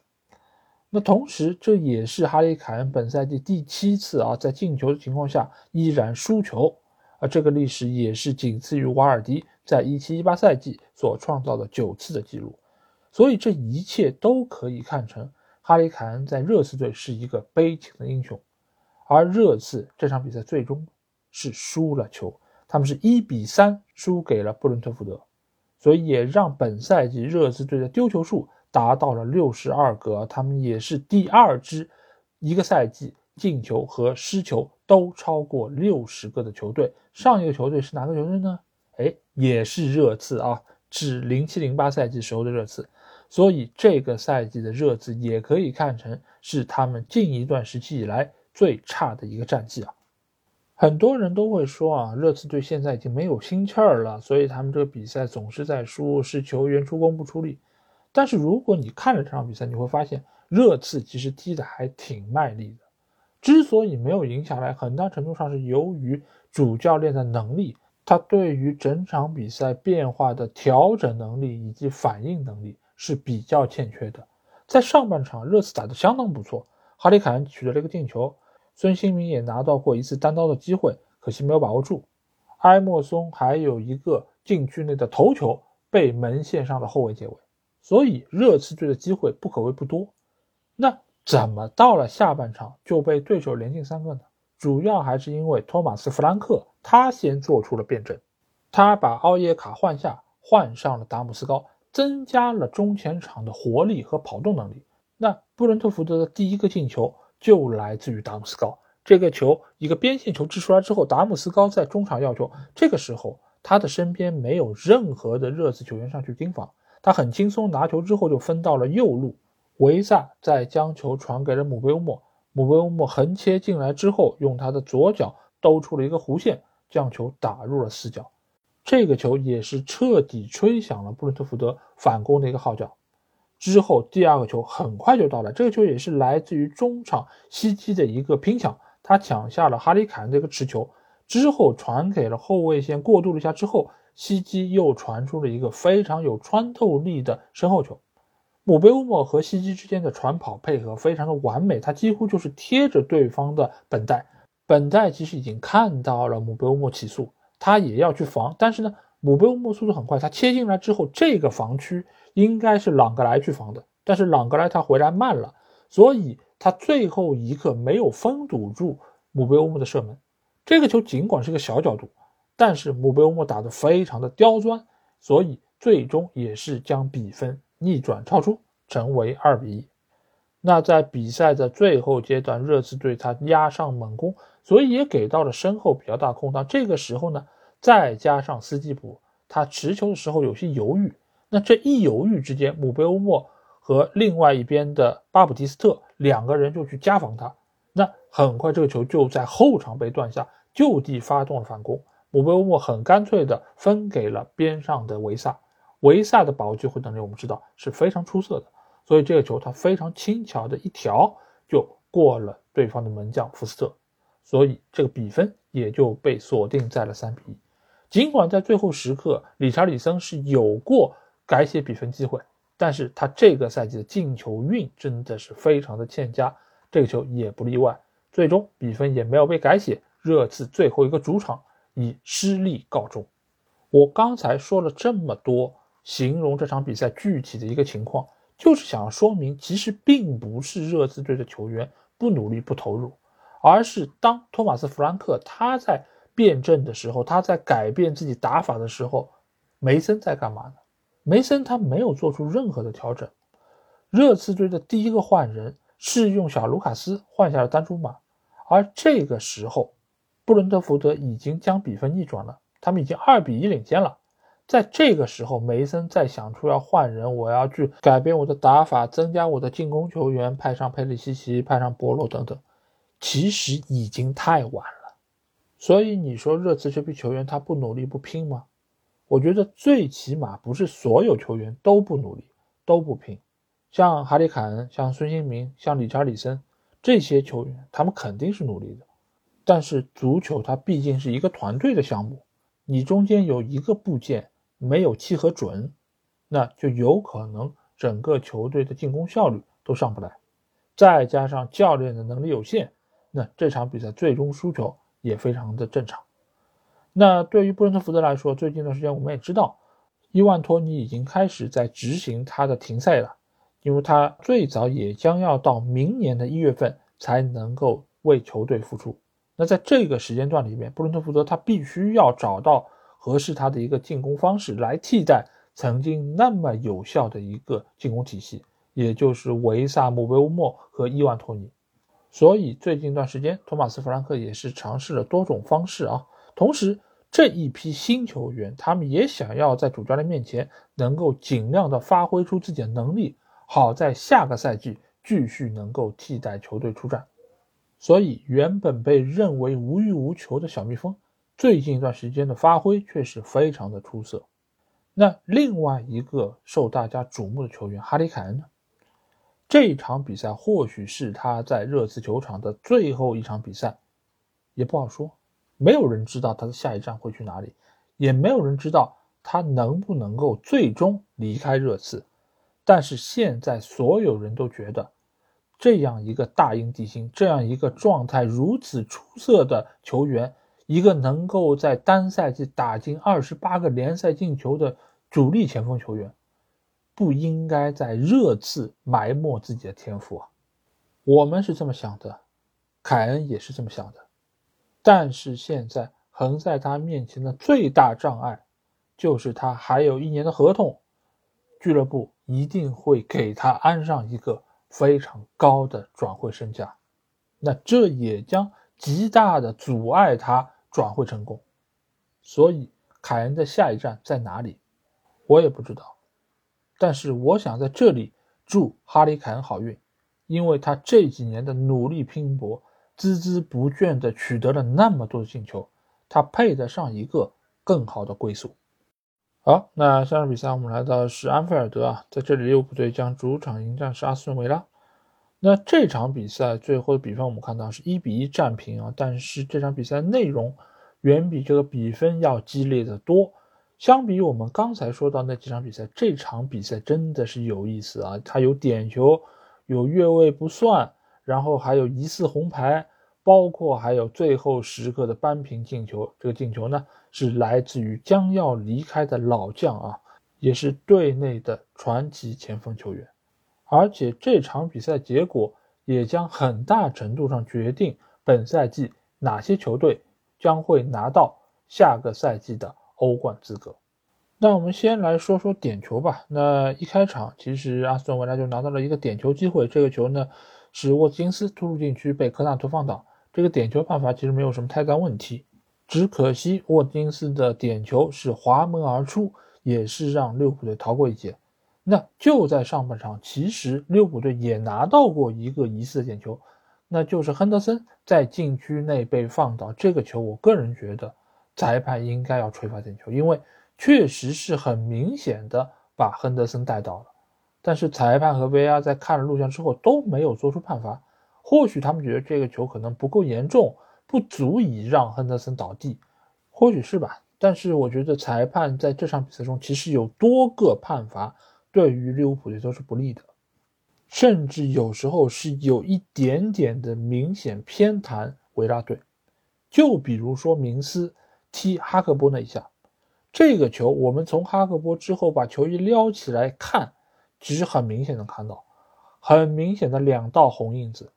那同时，这也是哈里凯恩本赛季第七次啊，在进球的情况下依然输球，而这个历史也是仅次于瓦尔迪在一七一八赛季所创造的九次的记录。所以，这一切都可以看成哈里凯恩在热刺队是一个悲情的英雄。而热刺这场比赛最终是输了球，他们是一比三输给了布伦特福德。所以也让本赛季热刺队的丢球数达到了六十二个，他们也是第二支一个赛季进球和失球都超过六十个的球队。上一个球队是哪个球队呢？哎，也是热刺啊，是零七零八赛季时候的热刺。所以这个赛季的热刺也可以看成是他们近一段时期以来最差的一个战绩啊。很多人都会说啊，热刺队现在已经没有心气儿了，所以他们这个比赛总是在输，是球员出工不出力。但是如果你看了这场比赛，你会发现热刺其实踢的还挺卖力的。之所以没有赢下来，很大程度上是由于主教练的能力，他对于整场比赛变化的调整能力以及反应能力是比较欠缺的。在上半场，热刺打得相当不错，哈里凯恩取得了一个进球。孙兴民也拿到过一次单刀的机会，可惜没有把握住。埃莫松还有一个禁区内的头球被门线上的后卫解围，所以热刺队的机会不可谓不多。那怎么到了下半场就被对手连进三个呢？主要还是因为托马斯·弗兰克他先做出了变阵，他把奥耶卡换下，换上了达姆斯高，增加了中前场的活力和跑动能力。那布伦特福德的第一个进球就来自于达姆斯高。这个球一个边线球掷出来之后，达姆斯高在中场要球，这个时候他的身边没有任何的热刺球员上去盯防，他很轻松拿球之后就分到了右路。维萨再将球传给了姆贝乌莫，姆贝乌莫横切进来之后，用他的左脚兜出了一个弧线，将球打入了死角。这个球也是彻底吹响了布伦特福德反攻的一个号角。之后第二个球很快就到了，这个球也是来自于中场西基的一个拼抢，他抢下了哈里凯恩这个持球，之后传给了后卫线，过渡了一下之后，西基又传出了一个非常有穿透力的身后球。姆贝乌莫和西基之间的传跑配合非常的完美，他几乎就是贴着对方的本代。本代其实已经看到了姆贝乌莫起速，他也要去防，但是呢，姆贝乌莫速度很快，他切进来之后，这个防区应该是朗格莱去防的，但是朗格莱他回来慢了，所以他最后一刻没有封堵住姆贝乌莫的射门。这个球尽管是个小角度，但是姆贝乌莫打得非常的刁钻，所以最终也是将比分。逆转超出，成为二比一。那在比赛的最后阶段，热刺队他压上猛攻，所以也给到了身后比较大空档。这个时候呢，再加上斯基普他持球的时候有些犹豫，那这一犹豫之间，姆贝欧莫和另外一边的巴普蒂斯特两个人就去加防他。那很快这个球就在后场被断下，就地发动了反攻。姆贝欧莫很干脆的分给了边上的维萨。维萨的把握机会能力，我们知道是非常出色的，所以这个球他非常轻巧的一条就过了对方的门将福斯特，所以这个比分也就被锁定在了三比一。尽管在最后时刻，理查里森是有过改写比分机会，但是他这个赛季的进球运真的是非常的欠佳，这个球也不例外。最终比分也没有被改写，热刺最后一个主场以失利告终。我刚才说了这么多。形容这场比赛具体的一个情况，就是想要说明，其实并不是热刺队的球员不努力、不投入，而是当托马斯·弗兰克他在辩证的时候，他在改变自己打法的时候，梅森在干嘛呢？梅森他没有做出任何的调整。热刺队的第一个换人是用小卢卡斯换下了丹朱马，而这个时候，布伦特福德已经将比分逆转了，他们已经二比一领先了。在这个时候，梅森再想出要换人，我要去改变我的打法，增加我的进攻球员，派上佩里西奇，派上博洛等等，其实已经太晚了。所以你说热刺这批球员他不努力不拼吗？我觉得最起码不是所有球员都不努力都不拼，像哈里凯恩、像孙兴民、像理查里森这些球员，他们肯定是努力的。但是足球它毕竟是一个团队的项目，你中间有一个部件。没有契合准，那就有可能整个球队的进攻效率都上不来，再加上教练的能力有限，那这场比赛最终输球也非常的正常。那对于布伦特福德来说，最近一段时间我们也知道，伊万托尼已经开始在执行他的停赛了，因为他最早也将要到明年的一月份才能够为球队复出。那在这个时间段里面，布伦特福德他必须要找到。合适他的一个进攻方式来替代曾经那么有效的一个进攻体系，也就是维萨姆维乌莫和伊万托尼。所以最近一段时间，托马斯弗兰克也是尝试了多种方式啊。同时，这一批新球员他们也想要在主教练面前能够尽量的发挥出自己的能力，好在下个赛季继续能够替代球队出战。所以，原本被认为无欲无求的小蜜蜂。最近一段时间的发挥却是非常的出色。那另外一个受大家瞩目的球员哈里凯恩呢？这场比赛或许是他在热刺球场的最后一场比赛，也不好说。没有人知道他的下一站会去哪里，也没有人知道他能不能够最终离开热刺。但是现在所有人都觉得，这样一个大英帝星，这样一个状态如此出色的球员。一个能够在单赛季打进二十八个联赛进球的主力前锋球员，不应该在热刺埋没自己的天赋啊。我们是这么想的，凯恩也是这么想的，但是现在横在他面前的最大障碍，就是他还有一年的合同，俱乐部一定会给他安上一个非常高的转会身价，那这也将极大的阻碍他转会成功。所以，凯恩的下一站在哪里，我也不知道。但是，我想在这里祝哈里凯恩好运。因为他这几年的努力拼搏，孜孜不倦地取得了那么多的进球，他配得上一个更好的归宿。好，那下场比赛我们来到是安菲尔德啊，在这里利物浦队将主场迎战是阿斯顿维拉。那这场比赛最后的比分我们看到是一比一战平啊，但是这场比赛内容远比这个比分要激烈的多。相比我们刚才说到那几场比赛，这场比赛真的是有意思啊，它有点球。有越位不算，然后还有疑似红牌，包括还有最后时刻的扳平进球。这个进球呢，是来自于将要离开的老将啊，也是队内的传奇前锋球员。而且这场比赛结果也将很大程度上决定本赛季哪些球队将会拿到下个赛季的欧冠资格。那我们先来说说点球吧。那一开场，其实阿斯顿维拉就拿到了一个点球机会。这个球呢，是沃金斯突入禁区被科纳托放倒。这个点球判罚其实没有什么太大问题，只可惜沃金斯的点球是滑门而出，也是让利物浦队逃过一劫。那就在上半场，其实利物浦队也拿到过一个疑似的点球，那就是亨德森在禁区内被放倒。这个球，我个人觉得裁判应该要吹罚点球，因为。确实是很明显的把亨德森带倒了，但是裁判和 VR 在看了录像之后都没有做出判罚。或许他们觉得这个球可能不够严重，不足以让亨德森倒地，或许是吧。但是我觉得裁判在这场比赛中其实有多个判罚对于利物浦队都是不利的，甚至有时候是有一点点的明显偏袒维拉队。就比如说明斯踢哈克波那一下。这个球，我们从哈克波之后把球一撩起来看，其实很明显的看到，很明显的两道红印子，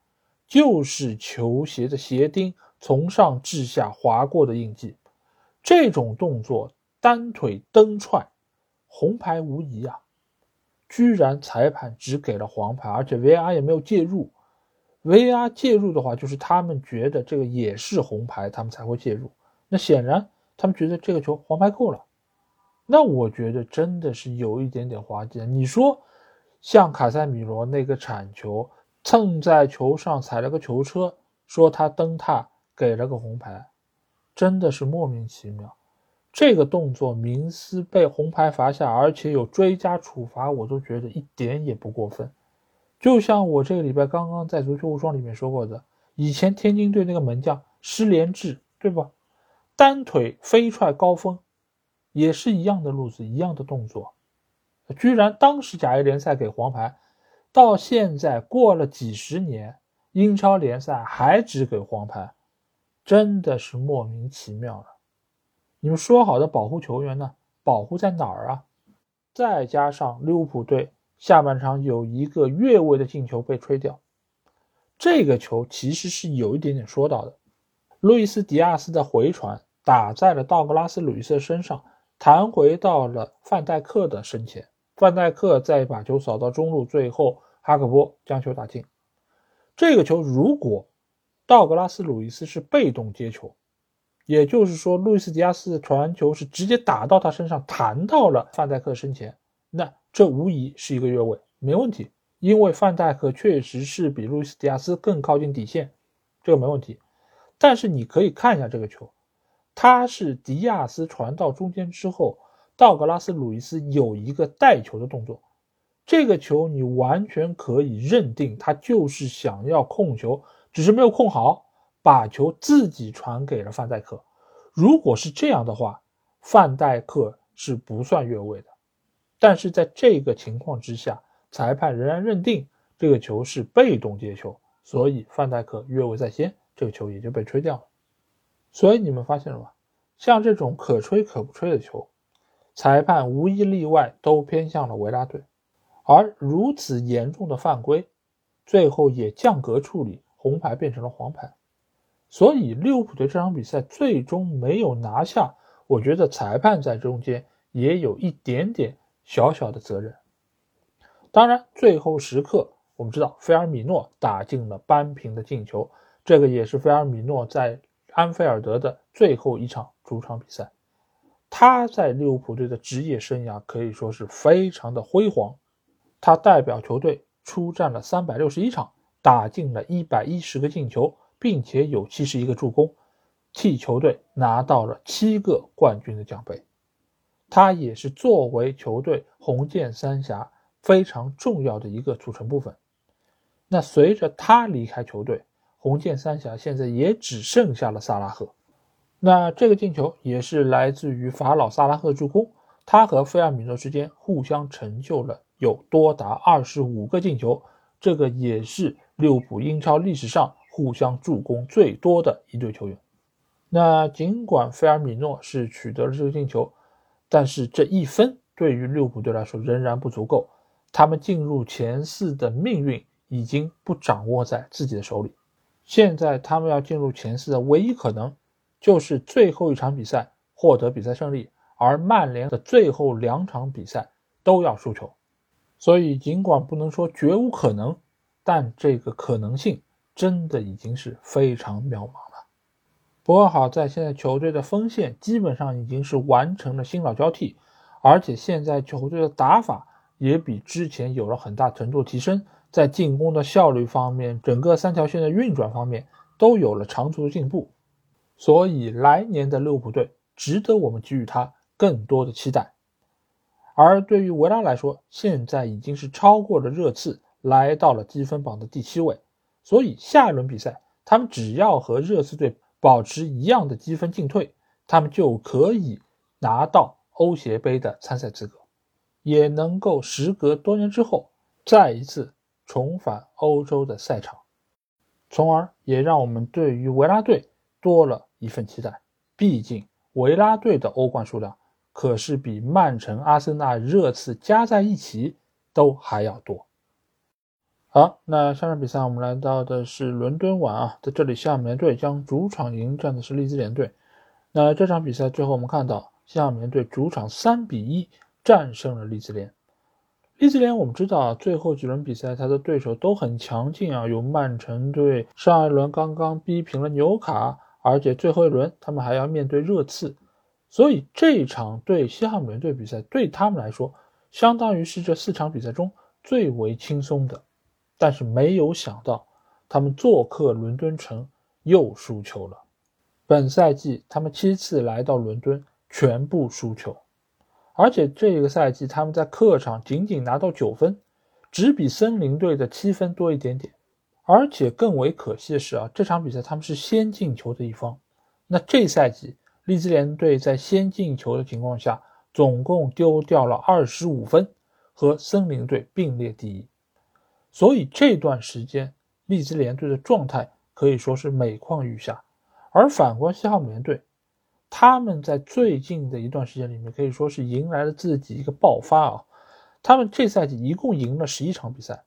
就是球鞋的鞋钉从上至下划过的印记。这种动作单腿蹬踹，红牌无疑啊！居然裁判只给了黄牌，而且 VR 也没有介入。VR 介入的话，就是他们觉得这个也是红牌，他们才会介入。那显然他们觉得这个球黄牌够了。那我觉得真的是有一点点滑稽。你说，像卡塞米罗那个铲球，蹭在球上踩了个球车，说他蹬踏给了个红牌，真的是莫名其妙。这个动作，明斯被红牌罚下，而且有追加处罚，我都觉得一点也不过分。就像我这个礼拜刚刚在足球无双里面说过的，以前天津队那个门将施连志，对吧？单腿飞踹高峰。也是一样的路子，一样的动作，居然当时甲 A 联赛给黄牌，到现在过了几十年，英超联赛还只给黄牌，真的是莫名其妙了。你们说好的保护球员呢？保护在哪儿啊？再加上利物浦队下半场有一个越位的进球被吹掉，这个球其实是有一点点说到的。路易斯·迪亚斯的回传打在了道格拉斯·鲁伊斯身上。弹回到了范戴克的身前，范戴克再把球扫到中路，最后哈克波将球打进。这个球如果道格拉斯·鲁伊斯是被动接球，也就是说路易斯·迪亚斯的传球是直接打到他身上，弹到了范戴克身前，那这无疑是一个越位，没问题，因为范戴克确实是比路易斯·迪亚斯更靠近底线，这个没问题。但是你可以看一下这个球。他是迪亚斯传到中间之后，道格拉斯·鲁伊斯有一个带球的动作，这个球你完全可以认定他就是想要控球，只是没有控好，把球自己传给了范戴克。如果是这样的话，范戴克是不算越位的。但是在这个情况之下，裁判仍然认定这个球是被动接球，所以范戴克越位在先，这个球也就被吹掉了。所以你们发现了吗？像这种可吹可不吹的球，裁判无一例外都偏向了维拉队。而如此严重的犯规，最后也降格处理，红牌变成了黄牌。所以利物浦队这场比赛最终没有拿下，我觉得裁判在中间也有一点点小小的责任。当然，最后时刻我们知道菲尔米诺打进了扳平的进球，这个也是菲尔米诺在安菲尔德的最后一场主场比赛。他在利物浦队的职业生涯可以说是非常的辉煌，他代表球队出战了三百六十一场，打进了一百一十个进球，并且有七十一个助攻，替球队拿到了七个冠军的奖杯。他也是作为球队红箭三峡非常重要的一个组成部分。那随着他离开球队，红箭三侠现在也只剩下了萨拉赫。那这个进球也是来自于法老萨拉赫助攻，他和菲尔米诺之间互相成就了有多达二十五个进球，这个也是利物浦英超历史上互相助攻最多的一对球员。那尽管菲尔米诺是取得了这个进球，但是这一分对于利物浦队来说仍然不足够，他们进入前四的命运已经不掌握在自己的手里，现在他们要进入前四的唯一可能。就是最后一场比赛获得比赛胜利，而曼联的最后两场比赛都要输球，所以尽管不能说绝无可能，但这个可能性真的已经是非常渺茫了。不过好在现在球队的锋线基本上已经是完成了新老交替，而且现在球队的打法也比之前有了很大程度提升，在进攻的效率方面，整个三条线的运转方面都有了长足的进步。所以，来年的利物浦队值得我们给予他更多的期待。而对于维拉来说，现在已经是超过了热刺，来到了积分榜的第七位。所以，下一轮比赛，他们只要和热刺队保持一样的积分进退，他们就可以拿到欧协杯的参赛资格，也能够时隔多年之后再一次重返欧洲的赛场，从而也让我们对于维拉队多了。一份期待，毕竟维拉队的欧冠数量可是比曼城、阿森纳、热刺加在一起都还要多。好，那下场比赛我们来到的是伦敦碗啊，在这里西汉姆联队将主场迎战的是利兹联队。那这场比赛最后我们看到西汉姆联队主场三比一战胜了利兹联。利兹联我们知道最后几轮比赛他的对手都很强劲啊，有曼城队上一轮刚刚逼平了纽卡。而且最后一轮他们还要面对热刺，所以这一场对西汉姆联队比赛对他们来说，相当于是这四场比赛中最为轻松的。但是没有想到，他们做客伦敦城又输球了。本赛季他们七次来到伦敦全部输球，而且这个赛季他们在客场仅仅拿到九分，只比森林队的七分多一点点。而且更为可惜的是啊，这场比赛他们是先进球的一方。那这赛季利兹联队在先进球的情况下，总共丢掉了二十五分，和森林队并列第一。所以这段时间利兹联队的状态可以说是每况愈下。而反观西汉姆联队，他们在最近的一段时间里面可以说是迎来了自己一个爆发啊。他们这赛季一共赢了十一场比赛。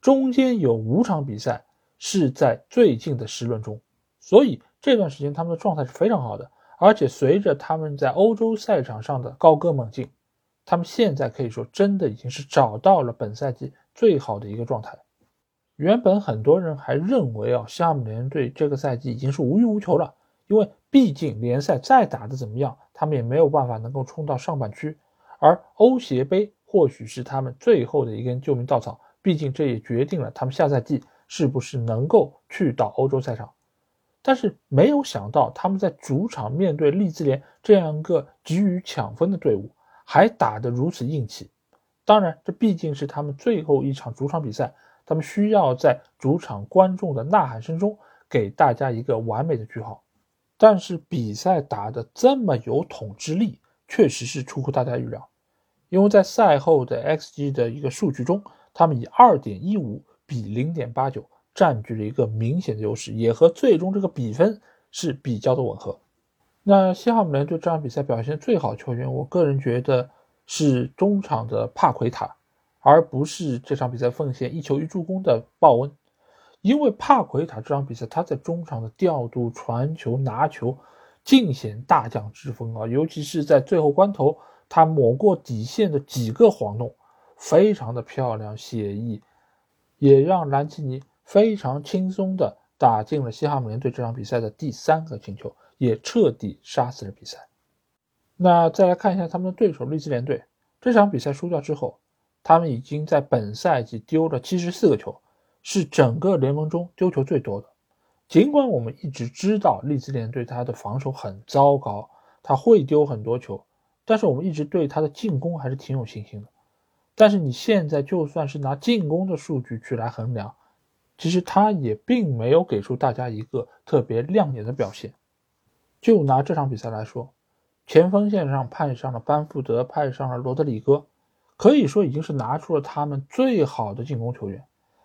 中间有五场比赛是在最近的十轮中，所以这段时间他们的状态是非常好的。而且随着他们在欧洲赛场上的高歌猛进，他们现在可以说真的已经是找到了本赛季最好的一个状态。原本很多人还认为啊，西汉姆联队这个赛季已经是无欲无求了，因为毕竟联赛再打的怎么样，他们也没有办法能够冲到上半区，而欧协杯或许是他们最后的一根救命稻草。毕竟这也决定了他们下赛季是不是能够去到欧洲赛场，但是没有想到他们在主场面对利兹联这样一个急于抢分的队伍，还打得如此硬气。当然，这毕竟是他们最后一场主场比赛，他们需要在主场观众的呐喊声中给大家一个完美的句号。但是比赛打得这么有统治力，确实是出乎大家预料，因为在赛后的 XG 的一个数据中。他们以二点一五比零点八九占据了一个明显的优势，也和最终这个比分是比较的吻合。那西汉姆联队这场比赛表现最好球员，我个人觉得是中场的帕奎塔而不是这场比赛奉献一球一助攻的鲍恩。因为帕奎塔这场比赛他在中场的调度、传球、拿球尽显大将之风啊，尤其是在最后关头，他抹过底线的几个晃动，非常的漂亮写意，也让兰奇尼非常轻松的打进了西汉姆联队这场比赛的第三个进球，也彻底杀死了比赛。那再来看一下他们的对手利兹联队，这场比赛输掉之后，他们已经在本赛季丢了七十四个球。是整个联盟中丢球最多的。尽管我们一直知道利兹联队他的防守很糟糕，他会丢很多球，但是我们一直对他的进攻还是挺有信心的。但是你现在就算是拿进攻的数据去来衡量，其实他也并没有给出大家一个特别亮眼的表现。就拿这场比赛来说，前锋线上派上了班福德，派上了罗德里戈，可以说已经是拿出了他们最好的进攻球员。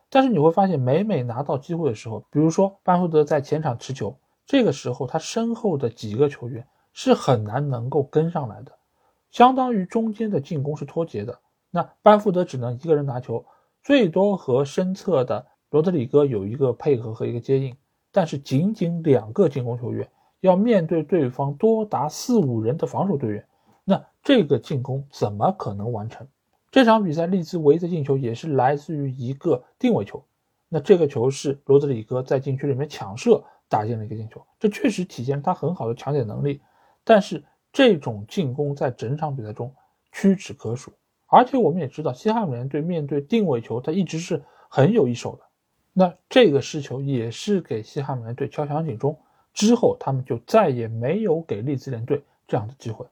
但是你会发现，每每拿到机会的时候，比如说班福德在前场持球，这个时候他身后的几个球员是很难能够跟上来的，相当于中间的进攻是脱节的。那班福德只能一个人拿球，最多和身侧的罗德里戈有一个配合和一个接应，但是仅仅两个进攻球员要面对对方多达四五人的防守队员，那这个进攻怎么可能完成？这场比赛，利兹唯一的进球也是来自于一个定位球。那这个球是罗德里戈在禁区里面抢射打进了一个进球，这确实体现了他很好的抢点能力。但是这种进攻在整场比赛中屈指可数。而且我们也知道，西汉姆联队面对定位球，他一直是很有一手的。那这个失球也是给西汉姆联队敲响警钟，之后他们就再也没有给利兹联队这样的机会。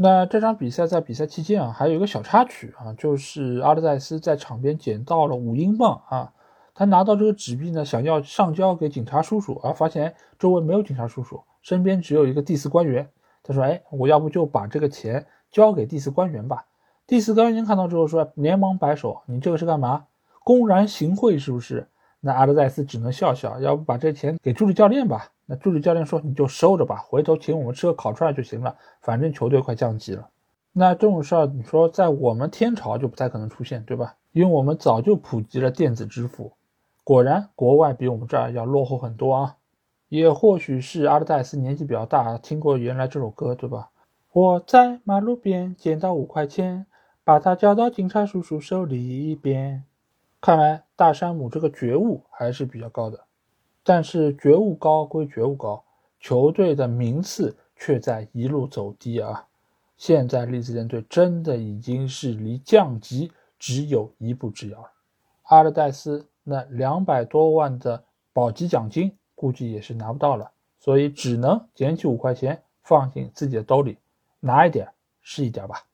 那这场比赛在比赛期间啊，还有一个小插曲啊，就是阿德戴斯在场边捡到了五英镑啊，他拿到这个纸币呢，想要上交给警察叔叔，而发现周围没有警察叔叔，身边只有一个第四官员。他说：“哎，我要不就把这个钱交给第四官员吧。”第四官员看到之后说，连忙摆手：“你这个是干嘛？公然行贿是不是？”那阿德戴斯只能笑笑：“要不把这钱给助理教练吧。”那助理教练说：“你就收着吧，回头请我们吃个烤串就行了。反正球队快降级了。”那这种事儿，你说在我们天朝就不太可能出现，对吧？因为我们早就普及了电子支付。果然，国外比我们这儿要落后很多啊。也或许是阿德戴斯年纪比较大，听过原来这首歌，对吧？我在马路边捡到五块钱，把它交到警察叔叔手里边。看来大山姆这个觉悟还是比较高的。但是觉悟高归觉悟高，球队的名次却在一路走低啊！现在利兹联队真的已经是离降级只有一步之遥了。阿勒戴斯那两百多万的保级奖金估计也是拿不到了，所以只能捡起五块钱放进自己的兜里，拿一点是一点吧。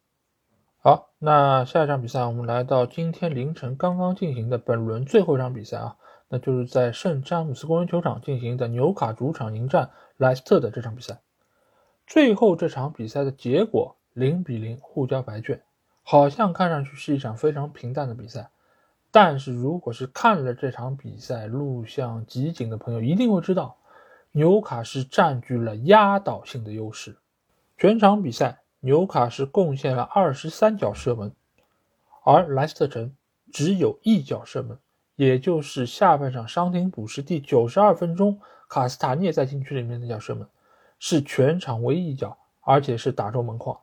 好，那下一场比赛我们来到今天凌晨刚刚进行的本轮最后一场比赛啊。那就是在圣詹姆斯公园球场进行的纽卡主场迎战莱斯特的这场比赛，最后这场比赛的结果零比零互交白卷，好像看上去是一场非常平淡的比赛，但是如果是看了这场比赛录像集锦的朋友一定会知道，纽卡是占据了压倒性的优势，全场比赛纽卡是贡献了二十三脚射门，而莱斯特城只有一脚射门。也就是下半场伤停补时第九十二分钟，卡斯塔涅在禁区里面那脚射门，是全场唯一一脚，而且是打中门框。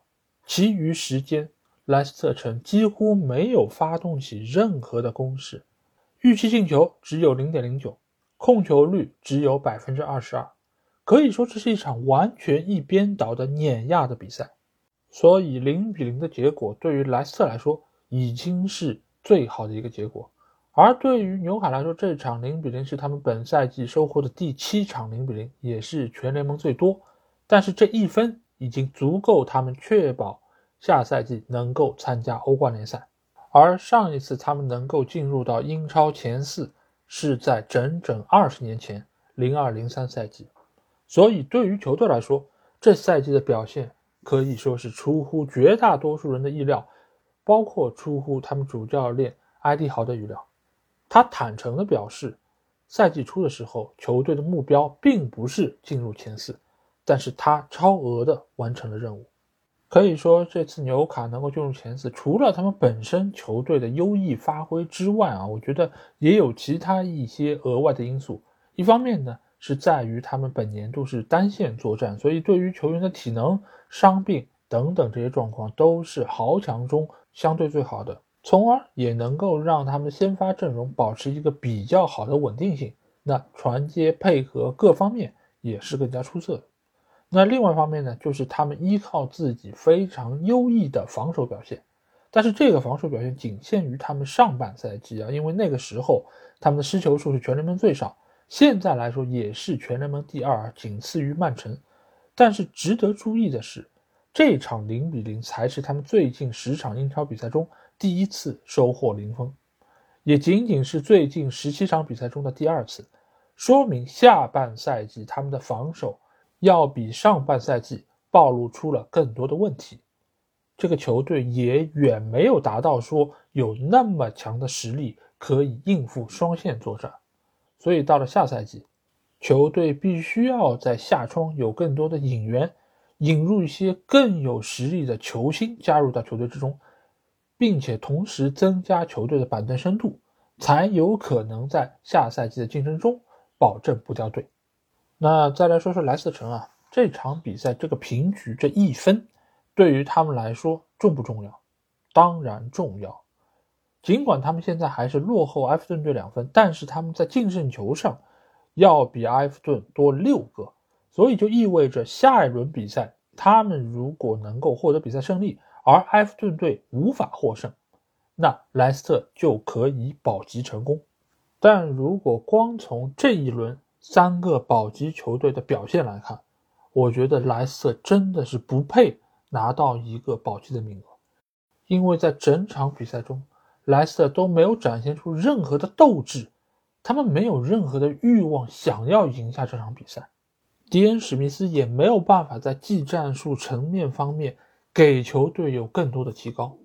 其余时间，莱斯特城几乎没有发动起任何的攻势，预期进球只有零点零九，控球率只有百分之二十二，可以说这是一场完全一边倒的碾压的比赛。所以零比零的结果对于莱斯特来说已经是最好的一个结果。而对于纽卡来说，这场零比零是他们本赛季收获的第七场零比零，也是全联盟最多。但是这一分已经足够他们确保下赛季能够参加欧冠联赛。而上一次他们能够进入到英超前四，是在整整二十年前，零二零三赛季。所以对于球队来说，这赛季的表现可以说是出乎绝大多数人的意料，包括出乎他们主教练埃迪豪的预料。他坦诚地表示，赛季初的时候，球队的目标并不是进入前四，但是他超额的完成了任务。可以说，这次纽卡能够进入前四，除了他们本身球队的优异发挥之外啊，我觉得也有其他一些额外的因素。一方面呢，是在于他们本年度是单线作战，所以对于球员的体能、伤病等等这些状况都是豪强中相对最好的，从而也能够让他们先发阵容保持一个比较好的稳定性。那传接配合各方面也是更加出色的。那另外一方面呢，就是他们依靠自己非常优异的防守表现，但是这个防守表现仅限于他们上半赛季啊，因为那个时候他们的失球数是全联盟最少，现在来说也是全联盟第二，仅次于曼城。但是值得注意的是，这场零比零才是他们最近十场英超比赛中第一次收获零封，也仅仅是最近十七场比赛中的第二次，说明下半赛季他们的防守。要比上半赛季暴露出了更多的问题，这个球队也远没有达到说有那么强的实力可以应付双线作战，所以到了下赛季，球队必须要在下窗有更多的引援，引入一些更有实力的球星加入到球队之中，并且同时增加球队的板凳深度，才有可能在下赛季的竞争中保证不掉队。那再来说说莱斯特城啊，这场比赛这个平局这一分，对于他们来说重不重要？当然重要。尽管他们现在还是落后埃弗顿队两分，但是他们在净胜球上要比埃弗顿多六个，所以就意味着下一轮比赛他们如果能够获得比赛胜利，而埃弗顿队无法获胜，那莱斯特就可以保级成功。但如果光从这一轮，三个保级球队的表现来看，我觉得莱斯特真的是不配拿到一个保级的名额，因为在整场比赛中，莱斯特都没有展现出任何的斗志，他们没有任何的欲望想要赢下这场比赛。迪恩·史密斯也没有办法在技战术层面方面给球队有更多的提高，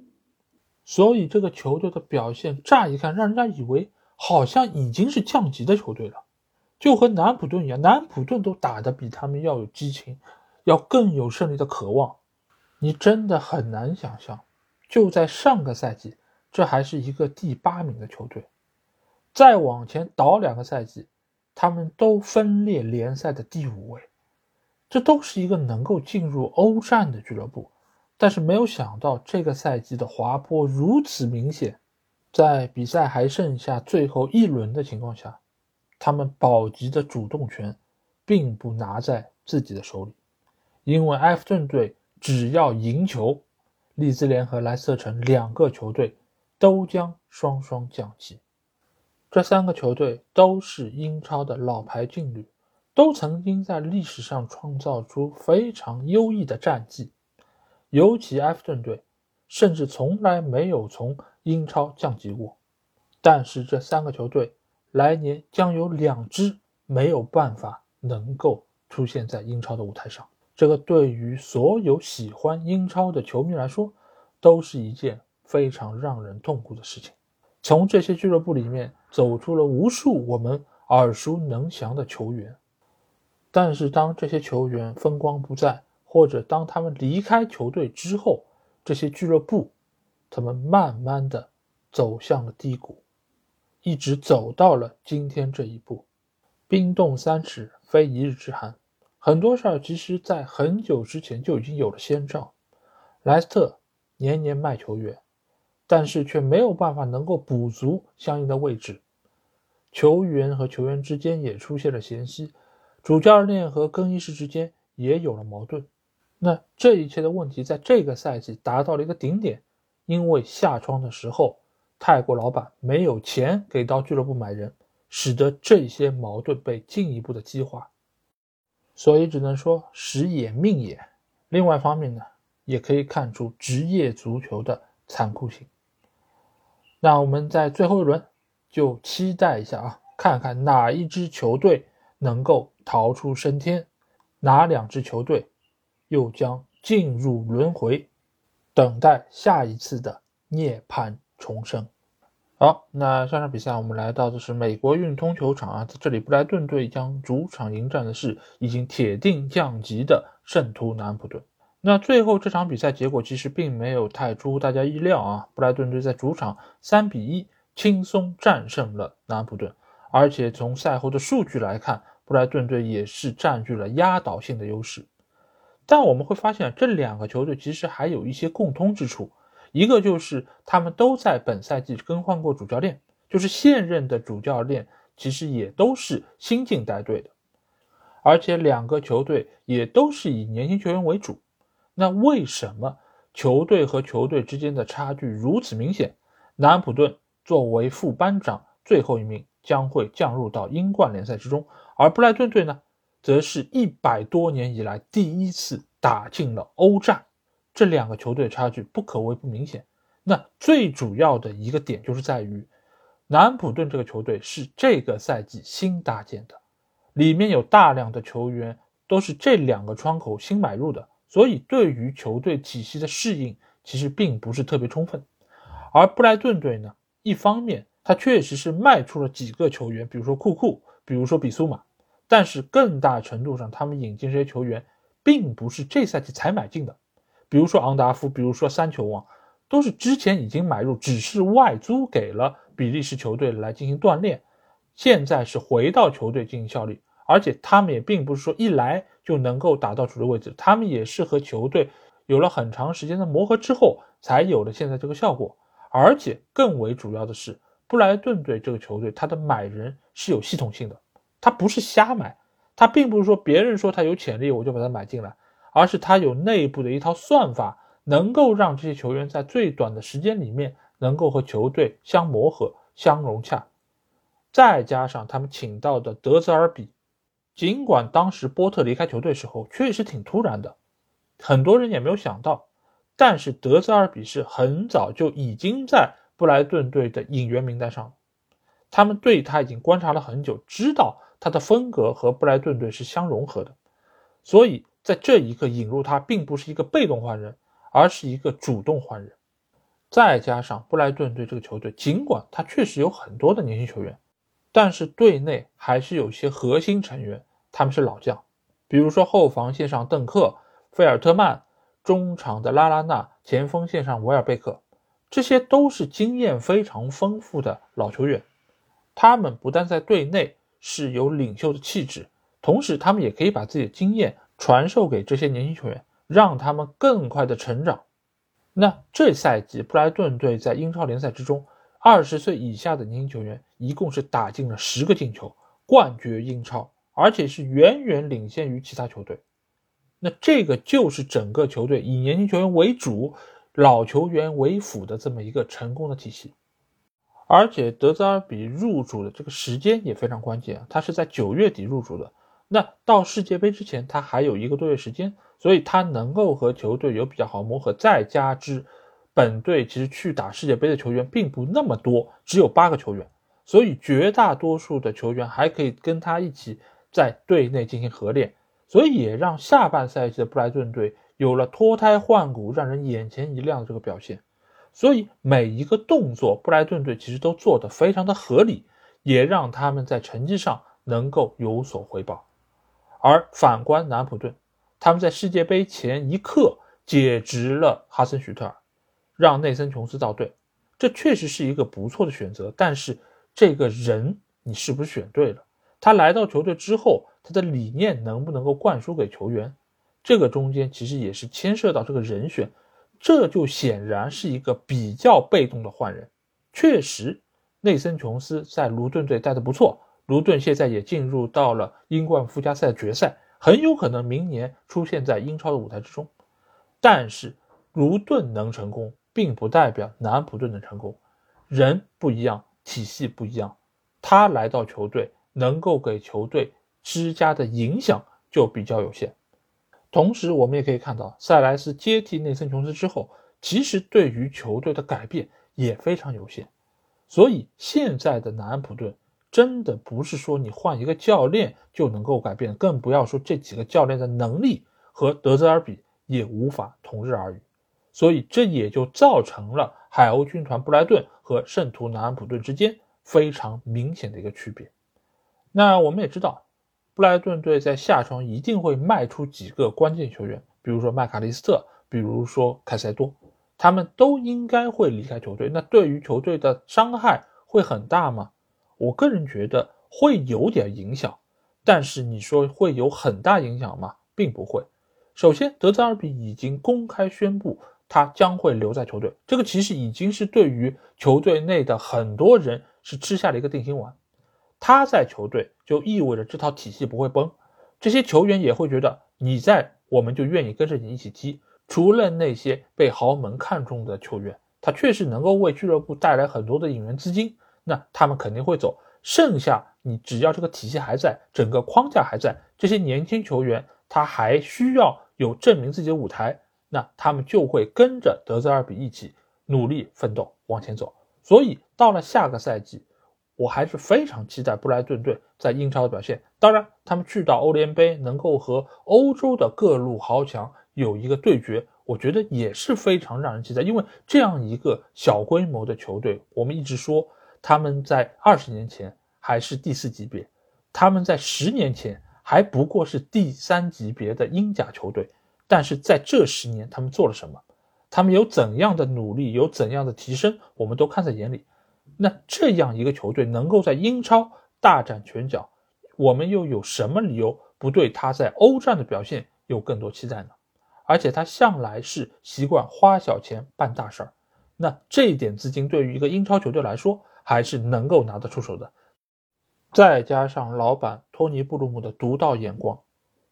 所以这个球队的表现乍一看让人家以为好像已经是降级的球队了。就和南普顿一样，南普顿都打得比他们要有激情，要更有胜利的渴望。你真的很难想象，就在上个赛季，这还是一个第八名的球队，再往前倒两个赛季，他们都分列联赛的第五位，这都是一个能够进入欧战的俱乐部。但是没有想到，这个赛季的滑坡如此明显，在比赛还剩下最后一轮的情况下。他们保级的主动权，并不拿在自己的手里，因为埃弗顿队只要赢球，利兹联和莱斯特城两个球队都将双双降级。这三个球队都是英超的老牌劲旅，都曾经在历史上创造出非常优异的战绩。尤其埃弗顿队，甚至从来没有从英超降级过。但是这三个球队。来年将有两支没有办法能够出现在英超的舞台上，这个对于所有喜欢英超的球迷来说，都是一件非常让人痛苦的事情。从这些俱乐部里面走出了无数我们耳熟能详的球员，但是当这些球员风光不再，或者当他们离开球队之后，这些俱乐部，他们慢慢的走向了低谷。一直走到了今天这一步，冰冻三尺非一日之寒。很多事儿其实，在很久之前就已经有了先兆。莱斯特年年卖球员，但是却没有办法能够补足相应的位置。球员和球员之间也出现了嫌隙，主教练和更衣室之间也有了矛盾。那这一切的问题，在这个赛季达到了一个顶点，因为下窗的时候。泰国老板没有钱给到俱乐部买人，使得这些矛盾被进一步的激化，所以只能说时也命也。另外一方面呢，也可以看出职业足球的残酷性。那我们在最后一轮就期待一下啊，看看哪一支球队能够逃出升天，哪两支球队又将进入轮回，等待下一次的涅槃。重生。好，那下场比赛我们来到的是美国运通球场啊，在这里布莱顿队将主场迎战的是已经铁定降级的圣徒南普顿。那最后这场比赛结果其实并没有太出乎大家意料啊，布莱顿队在主场三比一轻松战胜了南普顿，而且从赛后的数据来看，布莱顿队也是占据了压倒性的优势。但我们会发现，这两个球队其实还有一些共通之处，一个就是他们都在本赛季更换过主教练，就是现任的主教练其实也都是新晋带队的，而且两个球队也都是以年轻球员为主。那为什么球队和球队之间的差距如此明显？南安普顿作为副班长最后一名将会降入到英冠联赛之中，而布莱顿队呢，则是一百多年以来第一次打进了欧战。这两个球队差距不可谓不明显。那最主要的一个点就是在于，南安普顿这个球队是这个赛季新搭建的，里面有大量的球员都是这两个窗口新买入的。所以，对于球队体系的适应，其实并不是特别充分。而布莱顿队呢，一方面他确实是卖出了几个球员，比如说库库，比如说比苏马，但是更大程度上，他们引进这些球员，并不是这赛季才买进的。比如说昂达夫，比如说三球王，都是之前已经买入，只是外租给了比利时球队来进行锻炼，现在是回到球队进行效力。而且他们也并不是说一来就能够打到主力位置，他们也是和球队有了很长时间的磨合之后，才有了现在这个效果。而且更为主要的是，布莱顿队这个球队，他的买人是有系统性的，他不是瞎买，他并不是说别人说他有潜力我就把他买进来，而是他有内部的一套算法，能够让这些球员在最短的时间里面能够和球队相磨合、相融洽。再加上他们请到的德泽尔比。尽管当时波特离开球队时候确实挺突然的，很多人也没有想到，但是德泽尔比是很早就已经在布莱顿队的引援名单上了，他们对他已经观察了很久，知道他的风格和布莱顿队是相融合的，所以在这一刻引入他并不是一个被动换人，而是一个主动换人。再加上布莱顿队这个球队，尽管他确实有很多的年轻球员。但是队内还是有些核心成员，他们是老将，比如说后防线上邓克、费尔特曼，中场的拉拉纳，前锋线上维尔贝克，这些都是经验非常丰富的老球员。他们不但在队内是有领袖的气质，同时他们也可以把自己的经验传授给这些年轻球员，让他们更快的成长。那这赛季布莱顿队在英超联赛之中。二十岁以下的年轻球员一共是打进了十个进球，冠绝英超，而且是远远领先于其他球队。那这个就是整个球队以年轻球员为主，老球员为辅的这么一个成功的体系。而且德泽尔比入主的这个时间也非常关键，他是在九月底入主的。那到世界杯之前，他还有一个多月时间，所以他能够和球队有比较好磨合，再加之。本队其实去打世界杯的球员并不那么多，只有八个球员，所以绝大多数的球员还可以跟他一起在队内进行合练，所以也让下半赛季的布莱顿队有了脱胎换骨、让人眼前一亮的这个表现。所以每一个动作，布莱顿队其实都做得非常的合理，也让他们在成绩上能够有所回报。而反观南普顿，他们在世界杯前一刻解职了哈森许特尔。让内森·琼斯到队，这确实是一个不错的选择。但是这个人你是不是选对了？他来到球队之后，他的理念能不能够灌输给球员？这个中间其实也是牵涉到这个人选，这就显然是一个比较被动的换人。确实，内森·琼斯在卢顿队带的不错，卢顿现在也进入到了英冠附加赛决赛，很有可能明年出现在英超的舞台之中。但是卢顿能成功？并不代表南普顿能成功，人不一样，体系不一样，他来到球队能够给球队施加的影响就比较有限。同时，我们也可以看到，塞莱斯接替内森·琼斯之后，其实对于球队的改变也非常有限。所以，现在的南安普顿真的不是说你换一个教练就能够改变，更不要说这几个教练的能力和德泽尔比也无法同日而语。所以这也就造成了海鸥军团布莱顿和圣徒南安普顿之间非常明显的一个区别。那我们也知道，布莱顿队在夏窗一定会卖出几个关键球员，比如说麦卡利斯特，比如说凯塞多，他们都应该会离开球队。那对于球队的伤害会很大吗？我个人觉得会有点影响，但是你说会有很大影响吗？并不会。首先，德泽尔比已经公开宣布他将会留在球队，这个其实已经是对于球队内的很多人是吃下了一个定心丸。他在球队就意味着这套体系不会崩，这些球员也会觉得你在，我们就愿意跟着你一起踢。除了那些被豪门看中的球员，他确实能够为俱乐部带来很多的引援资金。那他们肯定会走，剩下你只要这个体系还在，整个框架还在，这些年轻球员他还需要有证明自己的舞台，那他们就会跟着德泽尔比一起努力奋斗往前走。所以到了下个赛季，我还是非常期待布莱顿队在英超的表现。当然，他们去到欧联杯能够和欧洲的各路豪强有一个对决，我觉得也是非常让人期待。因为这样一个小规模的球队，我们一直说。他们在二十年前还是第四级别，他们在十年前还不过是第三级别的英甲球队。但是在这十年，他们做了什么？他们有怎样的努力，有怎样的提升，我们都看在眼里。那这样一个球队能够在英超大展拳脚，我们又有什么理由不对他在欧战的表现有更多期待呢？而且他向来是习惯花小钱办大事儿，那这一点资金对于一个英超球队来说，还是能够拿得出手的，再加上老板托尼布鲁姆的独到眼光，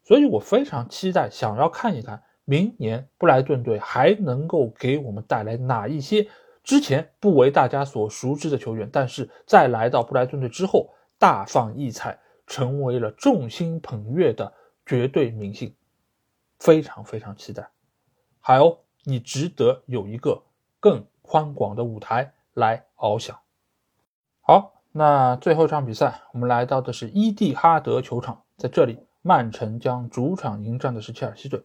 所以我非常期待，想要看一看明年布莱顿队还能够给我们带来哪一些之前不为大家所熟知的球员，但是在来到布莱顿队之后大放异彩，成为了众星捧月的绝对明星，非常非常期待。海鸥，你值得有一个更宽广的舞台来翱翔。好，那最后一场比赛，我们来到的是伊蒂哈德球场，在这里，曼城将主场迎战的是切尔西队。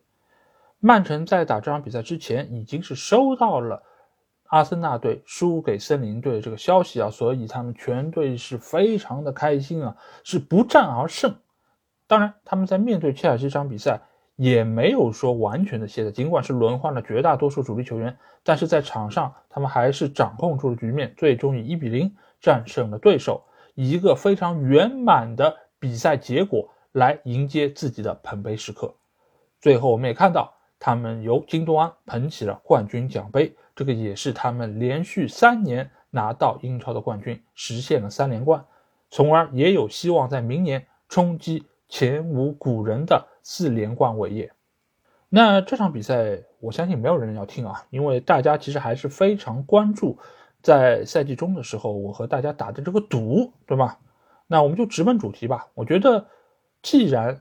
曼城在打这场比赛之前，已经是收到了阿森纳队输给森林队这个消息啊，所以他们全队是非常的开心啊，是不战而胜。当然，他们在面对切尔西这场比赛。也没有说完全的懈怠，尽管是轮换了绝大多数主力球员，但是在场上他们还是掌控住了局面，最终以一比零战胜了对手，以一个非常圆满的比赛结果来迎接自己的捧杯时刻。最后我们也看到，他们由京多安捧起了冠军奖杯，这个也是他们连续三年拿到英超的冠军，实现了三连冠，从而也有希望在明年冲击前无古人的。四连冠伟业，那这场比赛我相信没有人要听啊，因为大家其实还是非常关注，在赛季中的时候我和大家打的这个赌，对吧？那我们就直奔主题吧。我觉得，既然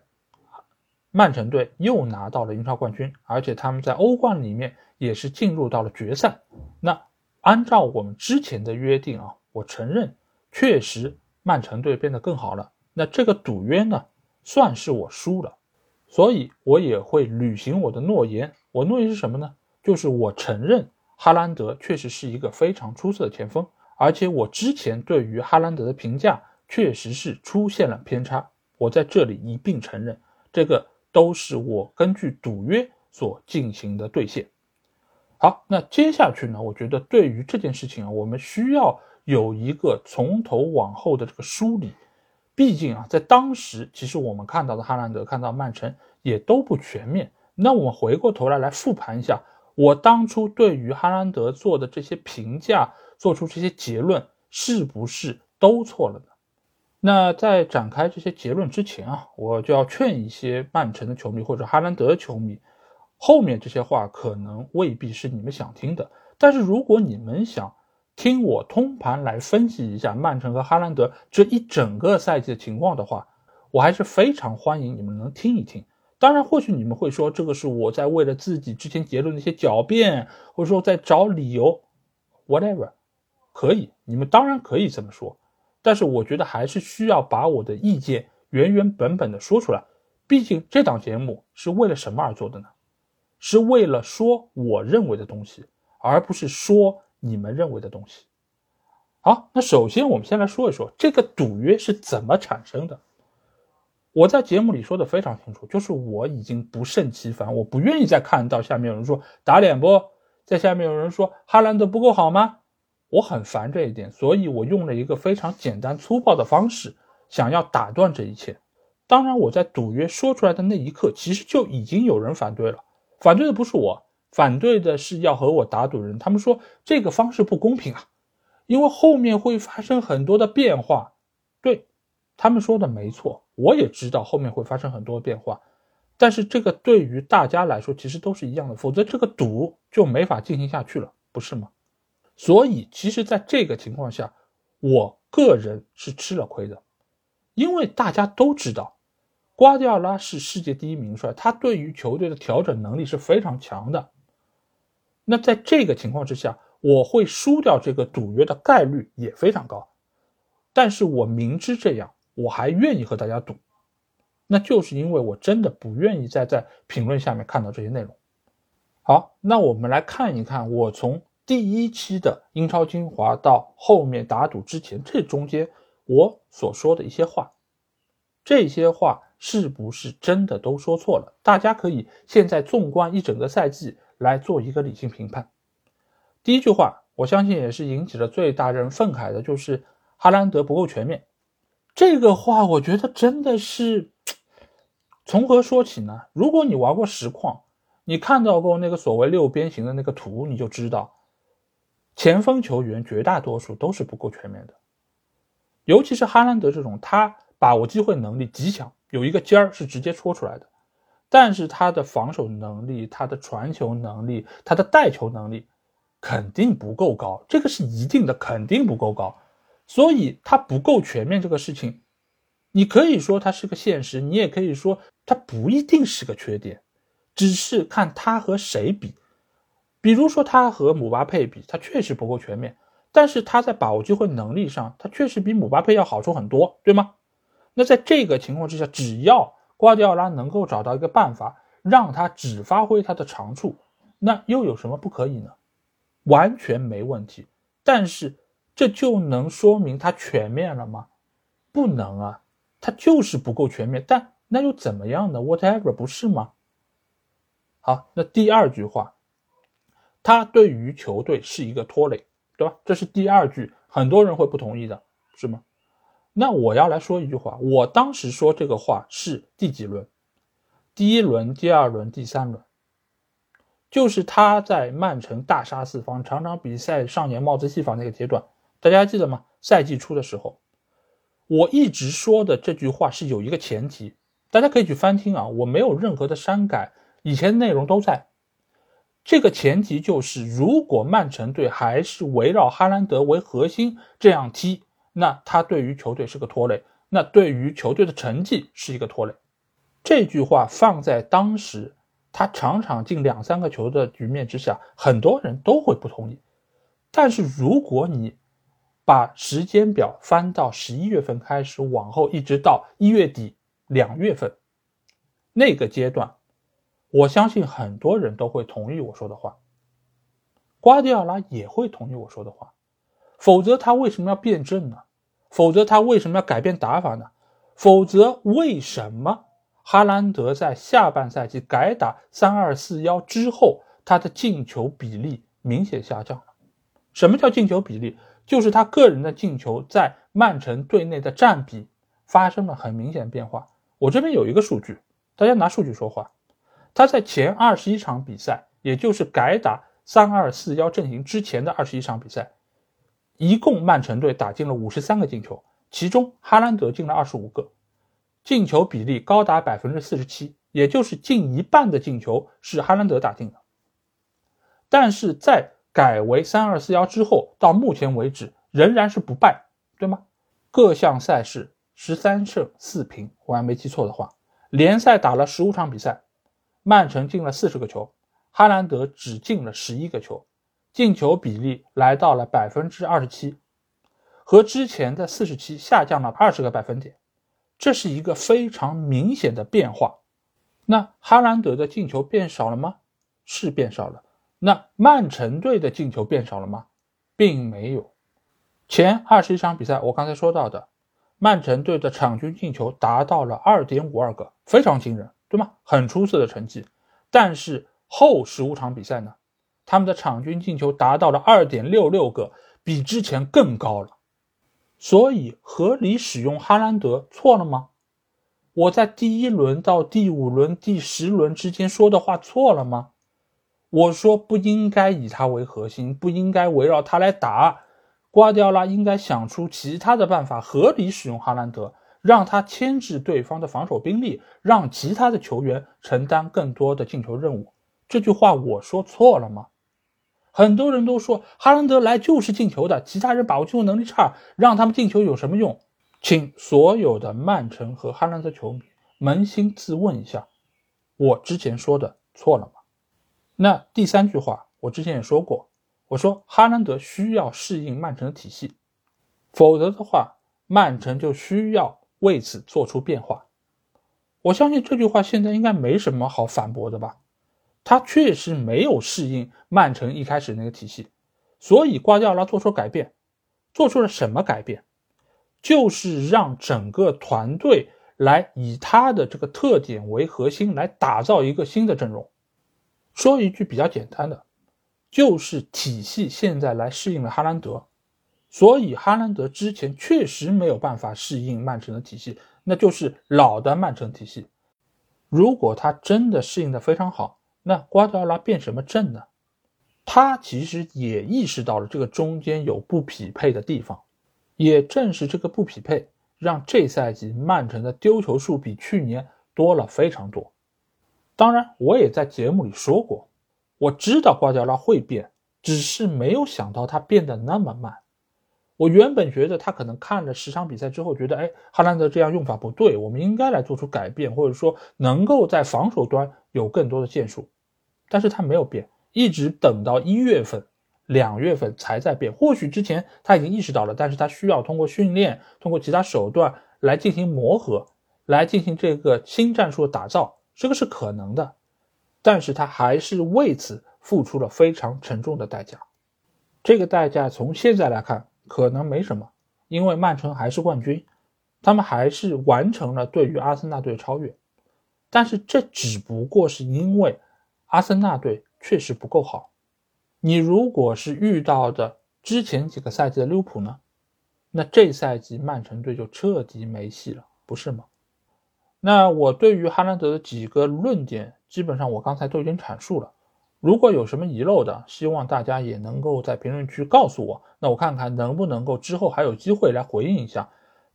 曼城队又拿到了英超冠军，而且他们在欧冠里面也是进入到了决赛，那按照我们之前的约定啊，我承认确实曼城队变得更好了。那这个赌约呢，算是我输了。所以，我也会履行我的诺言。我诺言是什么呢？就是我承认哈兰德确实是一个非常出色的前锋，而且我之前对于哈兰德的评价确实是出现了偏差。我在这里一并承认，这个都是我根据赌约所进行的兑现。好，那接下去呢？我觉得对于这件事情啊，我们需要有一个从头往后的这个梳理。毕竟啊，在当时，其实我们看到的哈兰德、看到曼城也都不全面。那我们回过头来来复盘一下，我当初对于哈兰德做的这些评价，做出这些结论，是不是都错了呢？那在展开这些结论之前啊，我就要劝一些曼城的球迷或者哈兰德的球迷，后面这些话可能未必是你们想听的，但是如果你们想。听我通盘来分析一下曼城和哈兰德这一整个赛季的情况的话，我还是非常欢迎你们能听一听。当然，或许你们会说这个是我在为了自己之前结论的一些狡辩，或者说在找理由，whatever，可以，你们当然可以这么说。但是我觉得还是需要把我的意见原原本本的说出来。毕竟这档节目是为了什么而做的呢？是为了说我认为的东西，而不是说。你们认为的东西，好，那首先我们先来说一说这个赌约是怎么产生的。我在节目里说的非常清楚，就是我已经不胜其烦，我不愿意再看到下面有人说打脸不，在下面有人说哈兰德不够好吗？我很烦这一点，所以我用了一个非常简单粗暴的方式，想要打断这一切。当然，我在赌约说出来的那一刻，其实就已经有人反对了。反对的不是我，反对的是要和我打赌人。他们说这个方式不公平啊，因为后面会发生很多的变化。对，他们说的没错，我也知道后面会发生很多变化。但是这个对于大家来说，其实都是一样的，否则这个赌就没法进行下去了，不是吗？所以，其实在这个情况下，我个人是吃了亏的，因为大家都知道。瓜迪奥拉是世界第一名帅，他对于球队的调整能力是非常强的。那在这个情况之下，我会输掉这个赌约的概率也非常高。但是我明知这样，我还愿意和大家赌，那就是因为我真的不愿意再在评论下面看到这些内容。好，那我们来看一看，我从第一期的英超精华到后面打赌之前，这中间我所说的一些话，这些话。是不是真的都说错了？大家可以现在纵观一整个赛季来做一个理性评判。第一句话，我相信也是引起了最大人愤慨的，就是哈兰德不够全面。这个话，我觉得真的是从何说起呢？如果你玩过实况，你看到过那个所谓六边形的那个图，你就知道，前锋球员绝大多数都是不够全面的，尤其是哈兰德这种，他把握机会能力极强。有一个尖儿是直接戳出来的，但是他的防守能力、他的传球能力、他的带球能力肯定不够高，这个是一定的，肯定不够高，所以他不够全面这个事情，你可以说它是个现实，你也可以说它不一定是个缺点，只是看他和谁比，比如说他和姆巴佩比，他确实不够全面，但是他在把握机会能力上，他确实比姆巴佩要好出很多，对吗？那在这个情况之下，只要瓜迪奥拉能够找到一个办法，让他只发挥他的长处，那又有什么不可以呢？完全没问题。但是这就能说明他全面了吗？不能啊，他就是不够全面。但那又怎么样呢？Whatever，不是吗？好，那第二句话，他对于球队是一个拖累，对吧？这是第二句，很多人会不同意的，是吗？那我要来说一句话，我当时说这个话是第几轮？第一轮、第二轮、第三轮，就是他在曼城大杀四方、场场比赛上演帽子戏法那个阶段，大家还记得吗？赛季初的时候，我一直说的这句话是有一个前提，大家可以去翻听啊，我没有任何的删改，以前内容都在。这个前提就是，如果曼城队还是围绕哈兰德为核心这样踢。那他对于球队是个拖累，那对于球队的成绩是一个拖累。这句话放在当时，他场场进两三个球的局面之下，很多人都会不同意。但是如果你把时间表翻到十一月份开始，往后一直到一月底两月份那个阶段，我相信很多人都会同意我说的话，瓜迪奥拉也会同意我说的话，否则他为什么要辩证呢？否则他为什么要改变打法呢？否则为什么哈兰德在下半赛季改打三二四幺之后，他的进球比例明显下降了？什么叫进球比例？就是他个人的进球在曼城队内的占比发生了很明显变化。我这边有一个数据，大家拿数据说话。他在前二十一场比赛，也就是改打三二四幺阵型之前的二十一场比赛。一共曼城队打进了五十三个进球，其中哈兰德进了二十五个，进球比例高达百分之四十七，也就是近一半的进球是哈兰德打进的。但是在改为三二四幺之后，到目前为止仍然是不败，对吗？各项赛事十三胜四平，我还没记错的话，联赛打了十五场比赛，曼城进了四十个球，哈兰德只进了十一个球。进球比例来到了百分之二十七，和之前的四十七下降了二十个百分点，这是一个非常明显的变化。那哈兰德的进球变少了吗？是变少了。那曼城队的进球变少了吗？并没有。前二十一场比赛，我刚才说到的，曼城队的场均进球达到了二点五二个，非常惊人，对吗？很出色的成绩。但是后十五场比赛呢，他们的场均进球达到了二点六六个，比之前更高了。所以合理使用哈兰德错了吗？我在第一轮到第五轮、第十轮之间说的话错了吗？我说不应该以他为核心，不应该围绕他来打。瓜迪奥拉应该想出其他的办法，合理使用哈兰德，让他牵制对方的防守兵力，让其他的球员承担更多的进球任务。这句话我说错了吗？很多人都说哈兰德来就是进球的，其他人把握进球能力差，让他们进球有什么用？请所有的曼城和哈兰德球迷扪心自问一下，我之前说的错了吗？那第三句话，我之前也说过，我说哈兰德需要适应曼城的体系，否则的话，曼城就需要为此做出变化。我相信这句话现在应该没什么好反驳的吧？他确实没有适应曼城一开始那个体系，所以瓜迪奥拉做出改变，做出了什么改变？就是让整个团队来以他的这个特点为核心，来打造一个新的阵容。说一句比较简单的，就是体系现在来适应了哈兰德，所以哈兰德之前确实没有办法适应曼城的体系，那就是老的曼城体系。如果他真的适应的非常好，那瓜迪奥拉变什么阵呢？他其实也意识到了这个中间有不匹配的地方。也正是这个不匹配，让这赛季曼城的丢球数比去年多了非常多。当然，我也在节目里说过，我知道瓜迪奥拉会变，只是没有想到他变得那么慢。我原本觉得他可能看了十场比赛之后，觉得哎，哈兰德这样用法不对，我们应该来做出改变，或者说能够在防守端有更多的建树。但是他没有变，一直等到一月份。两月份才在变，或许之前他已经意识到了，但是他需要通过训练，通过其他手段来进行磨合，来进行这个新战术的打造，这个是可能的，但是他还是为此付出了非常沉重的代价。这个代价从现在来看可能没什么，因为曼城还是冠军，他们还是完成了对于阿森纳队超越，但是这只不过是因为阿森纳队确实不够好。你如果是遇到的之前几个赛季的利物浦呢，那这赛季曼城队就彻底没戏了，不是吗？那我对于哈兰德的几个论点，基本上我刚才都已经阐述了。如果有什么遗漏的，希望大家也能够在评论区告诉我，那我看看能不能够之后还有机会来回应一下。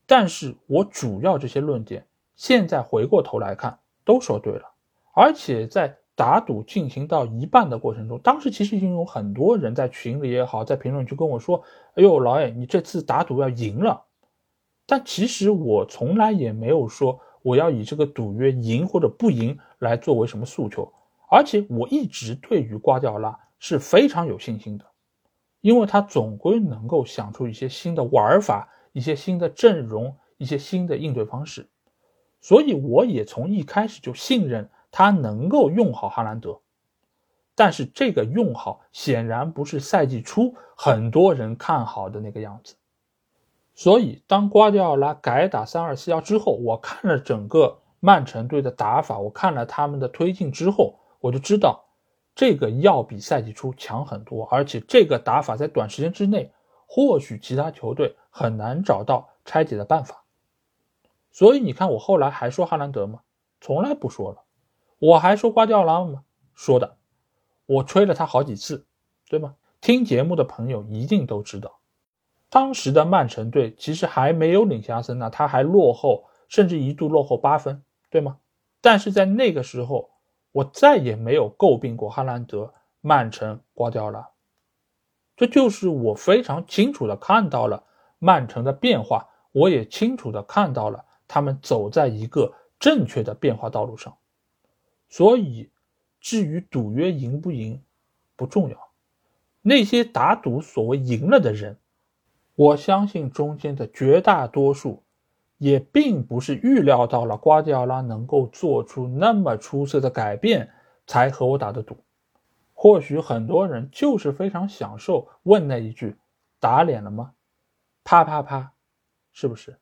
但是我主要这些论点，现在回过头来看都说对了，而且在。打赌进行到一半的过程中，当时其实已经有很多人在群里也好，在评论区跟我说：“哎呦，老艾，你这次打赌要赢了。”但其实我从来也没有说我要以这个赌约赢或者不赢来作为什么诉求，而且我一直对于瓜迪奥拉是非常有信心的，因为他总归能够想出一些新的玩法、一些新的阵容、一些新的应对方式，所以我也从一开始就信任。他能够用好哈兰德，但是这个用好显然不是赛季初很多人看好的那个样子。所以，当瓜迪奥拉改打三二四幺之后，我看了整个曼城队的打法，我看了他们的推进之后，我就知道这个要比赛季初强很多，而且这个打法在短时间之内，或许其他球队很难找到拆解的办法。所以，你看我后来还说哈兰德吗？从来不说了。我还说瓜迪奥拉吗？说的，我吹了他好几次，对吗？听节目的朋友一定都知道，当时的曼城队其实还没有领先阿森纳，他还落后，甚至一度落后八分，对吗？但是在那个时候，我再也没有诟病过哈兰德、曼城、瓜迪奥拉，这就是我非常清楚的看到了曼城的变化，我也清楚的看到了他们走在一个正确的变化道路上。所以，至于赌约赢不赢，不重要。那些打赌所谓赢了的人，我相信中间的绝大多数，也并不是预料到了瓜迪奥拉能够做出那么出色的改变才和我打的赌。或许很多人就是非常享受问那一句：“打脸了吗？”啪啪啪，是不是？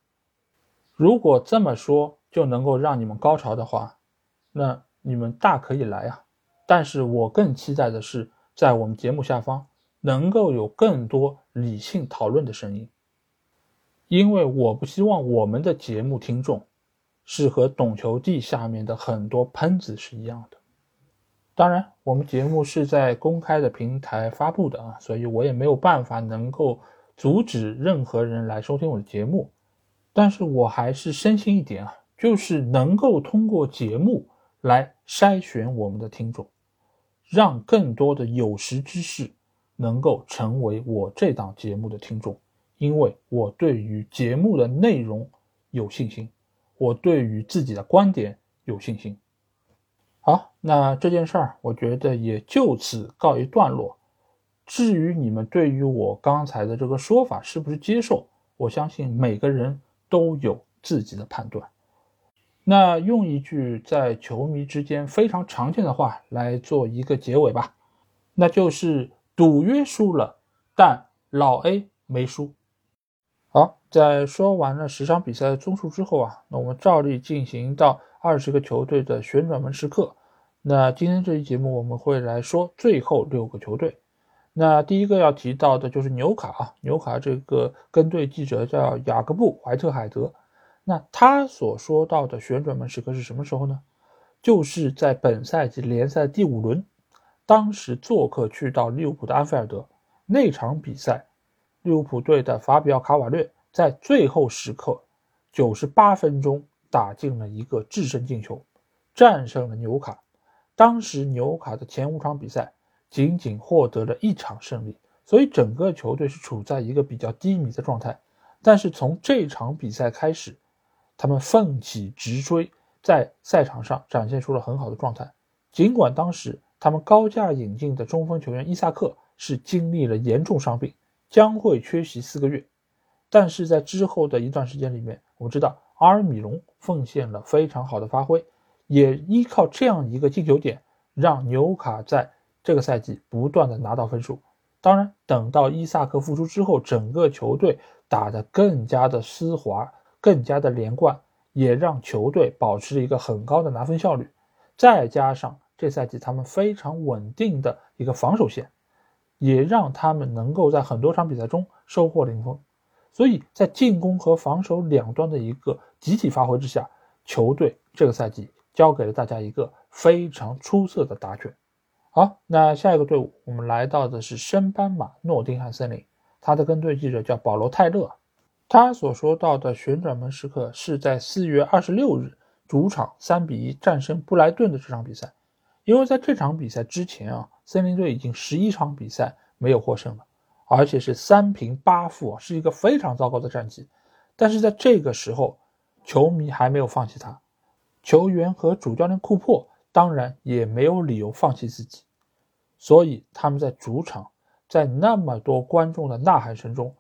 如果这么说就能够让你们高潮的话，那你们大可以来啊！但是我更期待的是，在我们节目下方能够有更多理性讨论的声音，因为我不希望我们的节目听众是和懂球帝下面的很多喷子是一样的。当然，我们节目是在公开的平台发布的啊，所以我也没有办法能够阻止任何人来收听我的节目。但是我还是深信一点啊，就是能够通过节目来筛选我们的听众，让更多的有识之士能够成为我这档节目的听众，因为我对于节目的内容有信心，我对于自己的观点有信心。好，那这件事儿，我觉得也就此告一段落。至于你们对于我刚才的这个说法是不是接受，我相信每个人都有自己的判断。那用一句在球迷之间非常常见的话来做一个结尾吧，那就是赌约输了，但老 A 没输。好，在说完了十场比赛的综述之后啊，那我们照例进行到。二十个球队的旋转门时刻，那今天这期节目我们会来说最后六个球队。那第一个要提到的就是纽卡啊，纽卡这个跟队记者叫雅各布·怀特海德。那他所说到的旋转门时刻是什么时候呢？就是在本赛季联赛第五轮，当时做客去到利物浦的安菲尔德那场比赛，利物浦队的法比奥·卡瓦略在最后时刻，九十八分钟。打进了一个制胜进球，战胜了纽卡。当时纽卡的前五场比赛仅仅获得了一场胜利，所以整个球队是处在一个比较低迷的状态。但是从这场比赛开始，他们奋起直追，在赛场上展现出了很好的状态。尽管当时他们高价引进的中锋球员伊萨克是经历了严重伤病，将会缺席四个月，但是在之后的一段时间里面，我们知道。阿尔米隆奉献了非常好的发挥，也依靠这样一个进球点，让纽卡在这个赛季不断的拿到分数。当然，等到伊萨克复出之后，整个球队打得更加的丝滑，更加的连贯，也让球队保持了一个很高的拿分效率。再加上这赛季他们非常稳定的一个防守线，也让他们能够在很多场比赛中收获零封。所以在进攻和防守两端的一个集体发挥之下，球队这个赛季交给了大家一个非常出色的答卷。好，那下一个队伍，我们来到的是升班马诺丁汉森林，他的跟队记者叫保罗泰勒，他所说到的旋转门时刻是在四月二十六日主场三比一战胜布莱顿的这场比赛，因为在这场比赛之前啊，森林队已经十一场比赛没有获胜了。而且是三平八负，是一个非常糟糕的战绩。但是在这个时候，球迷还没有放弃他，球员和主教练库珀当然也没有理由放弃自己，所以他们在主场，在那么多观众的呐喊声中，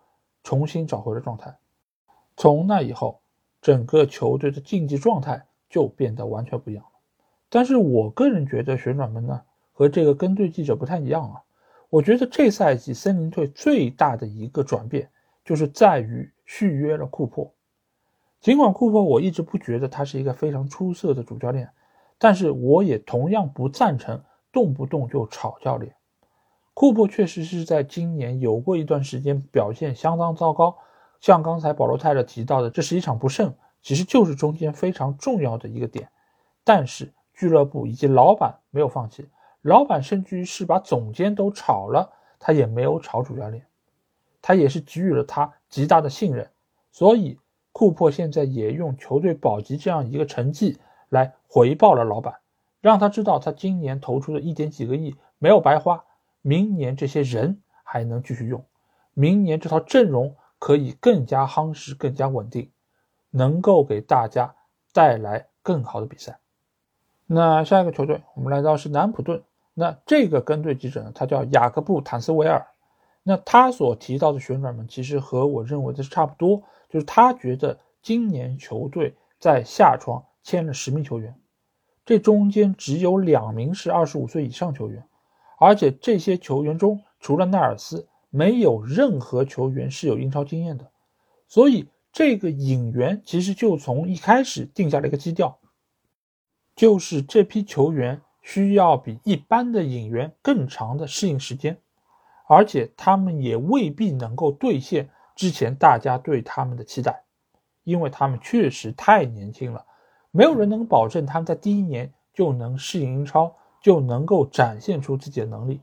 重新找回了状态。从那以后，整个球队的竞技状态就变得完全不一样。但是我个人觉得，旋转门呢和这个跟队记者不太一样啊。我觉得这赛季森林队最大的一个转变，就是在于续约了库珀。尽管库珀我一直不觉得他是一个非常出色的主教练，但是我也同样不赞成动不动就炒教练。库珀确实是在今年有过一段时间表现相当糟糕，像刚才保罗泰勒提到的，这是一场不胜，其实就是中间非常重要的一个点。但是俱乐部以及老板没有放弃。老板甚至于是把总监都炒了，他也没有炒主教练，他也是给予了他极大的信任，所以库珀现在也用球队保级这样一个成绩来回报了老板，让他知道他今年投出的一点几个亿没有白花，明年这些人还能继续用，明年这套阵容可以更加夯实、更加稳定，能够给大家带来更好的比赛。那下一个球队，我们来到是南普顿。那这个跟队记者呢，他叫雅各布·坦斯维尔。那他所提到的旋转门，其实和我认为的是差不多，就是他觉得今年球队在夏窗签了十名球员，这中间只有两名是二十五岁以上球员，而且这些球员中除了奈尔斯，没有任何球员是有英超经验的。所以这个引援其实就从一开始定下了一个基调，就是这批球员需要比一般的引援更长的适应时间，而且他们也未必能够兑现之前大家对他们的期待，因为他们确实太年轻了，没有人能保证他们在第一年就能适应英超，就能够展现出自己的能力。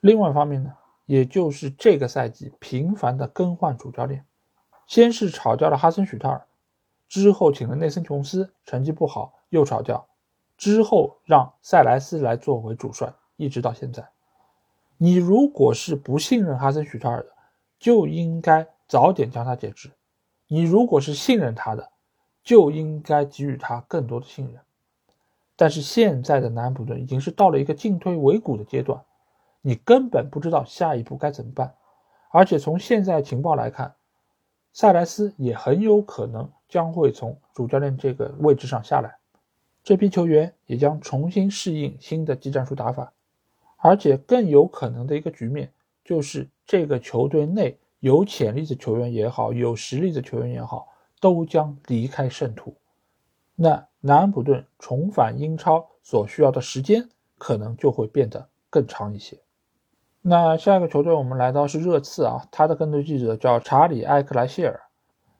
另外一方面呢？也就是这个赛季频繁的更换主教练，先是炒掉了哈森许特尔，之后请了内森琼斯，成绩不好又炒掉，之后让塞莱斯来作为主帅，一直到现在。你如果是不信任哈森许特尔的，就应该早点将他解职；你如果是信任他的，就应该给予他更多的信任。但是现在的南安普顿已经是到了一个进退维谷的阶段。你根本不知道下一步该怎么办，而且从现在情报来看，塞莱斯也很有可能将会从主教练这个位置上下来，这批球员也将重新适应新的技战术打法，而且更有可能的一个局面就是这个球队内有潜力的球员也好，有实力的球员也好，都将离开圣徒，那南安普顿重返英超所需要的时间可能就会变得更长一些。那下一个球队，我们来到是热刺啊，他的跟队记者叫查理·埃克莱谢尔。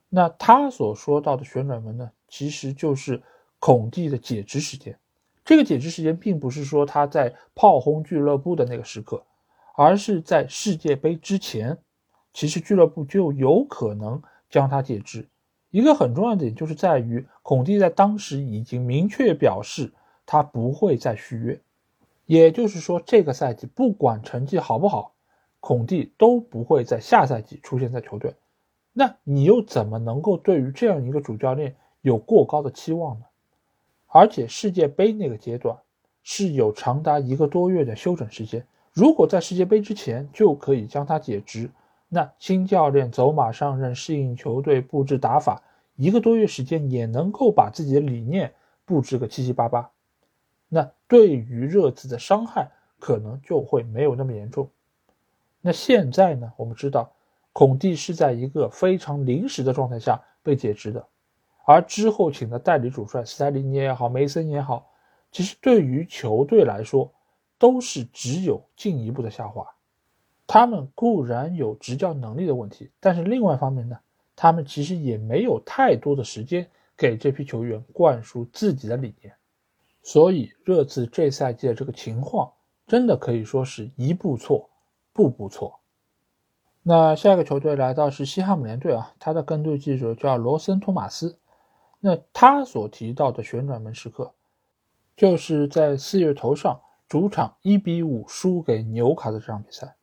那他所说到的旋转门呢，其实就是孔蒂的解职时间。这个解职时间并不是说他在炮轰俱乐部的那个时刻，而是在世界杯之前，其实俱乐部就有可能将他解职。一个很重要的点就是在于，孔蒂在当时已经明确表示他不会再续约。也就是说，这个赛季不管成绩好不好，孔蒂都不会在下赛季出现在球队。那你又怎么能够对于这样一个主教练有过高的期望呢？而且世界杯那个阶段是有长达一个多月的休整时间，如果在世界杯之前就可以将他解职，那新教练走马上任，适应球队布置打法，一个多月时间也能够把自己的理念布置个七七八八。那对于热刺的伤害可能就会没有那么严重。那现在呢？我们知道，孔蒂是在一个非常临时的状态下被解职的，而之后请的代理主帅斯泰林尼也好，梅森也好，其实对于球队来说都是只有进一步的下滑。他们固然有执教能力的问题，但是另外一方面呢，他们其实也没有太多的时间给这批球员灌输自己的理念。所以热刺这赛季的这个情况，真的可以说是一步错，步步错。那下一个球队来到是西汉姆联队啊，他的跟队记者叫罗森·托马斯。那他所提到的旋转门时刻，就是在四月头上主场一比五输给纽卡的这场比赛。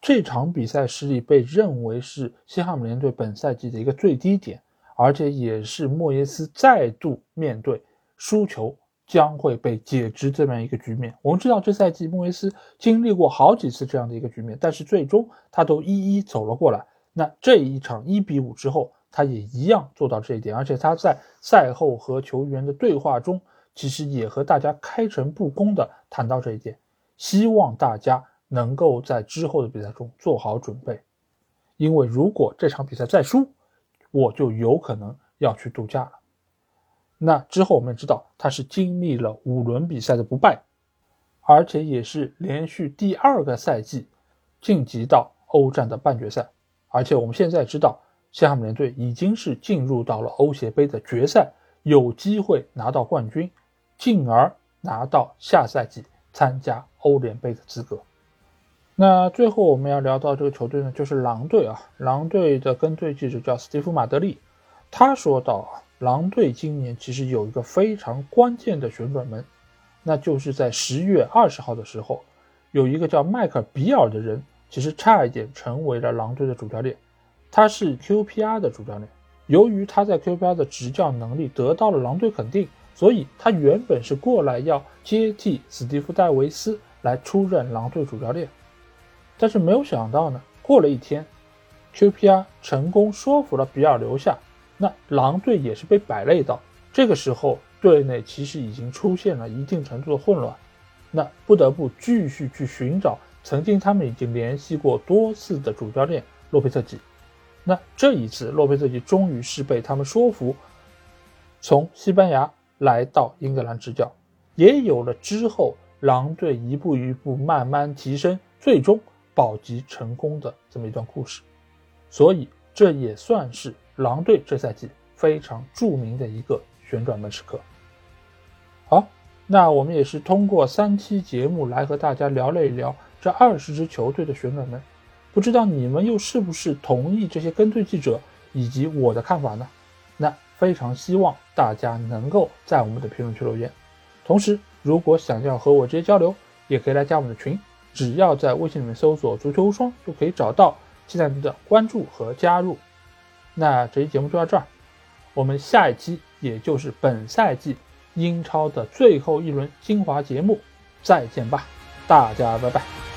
这场比赛失利被认为是西汉姆联队本赛季的一个最低点，而且也是莫耶斯再度面对输球。将会被解职这么一个局面。我们知道，这赛季莫耶斯经历过好几次这样的一个局面，但是最终他都一一走了过来。那这一场一比五之后，他也一样做到这一点，而且他在赛后和球员的对话中，其实也和大家开诚布公的谈到这一点，希望大家能够在之后的比赛中做好准备，因为如果这场比赛再输，我就有可能要去度假了。那之后，我们知道他是经历了五轮比赛的不败，而且也是连续第二个赛季晋级到欧战的半决赛。而且我们现在知道，西汉姆联队已经是进入到了欧协杯的决赛，有机会拿到冠军，进而拿到下赛季参加欧联杯的资格。那最后我们要聊到这个球队呢，就是狼队啊。狼队的跟队记者叫斯蒂夫·马德利，他说到啊。狼队今年其实有一个非常关键的旋转门，那就是在十月二十号的时候，有一个叫迈克尔·比尔的人，其实差一点成为了狼队的主教练。他是 QPR 的主教练，由于他在 QPR 的执教能力得到了狼队肯定，所以他原本是过来要接替史蒂夫·戴维斯来出任狼队主教练。但是没有想到呢，过了一天，QPR 成功说服了比尔留下。那狼队也是被摆了一道，这个时候队内其实已经出现了一定程度的混乱，那不得不继续去寻找曾经他们已经联系过多次的主教练洛佩特吉。那这一次，洛佩特吉终于是被他们说服，从西班牙来到英格兰执教，也有了之后狼队一步一步慢慢提升，最终保级成功的这么一段故事。所以，这也算是狼队这赛季非常著名的一个旋转门时刻。好，那我们也是通过三期节目来和大家聊了一聊这二十支球队的旋转门。不知道你们又是不是同意这些跟队记者以及我的看法呢？那非常希望大家能够在我们的评论区留言。同时，如果想要和我直接交流，也可以来加我们的群，只要在微信里面搜索“足球无双”就可以找到，期待您的关注和加入。那这期节目就到这儿，我们下一期也就是本赛季英超的最后一轮精华节目再见吧，大家拜拜。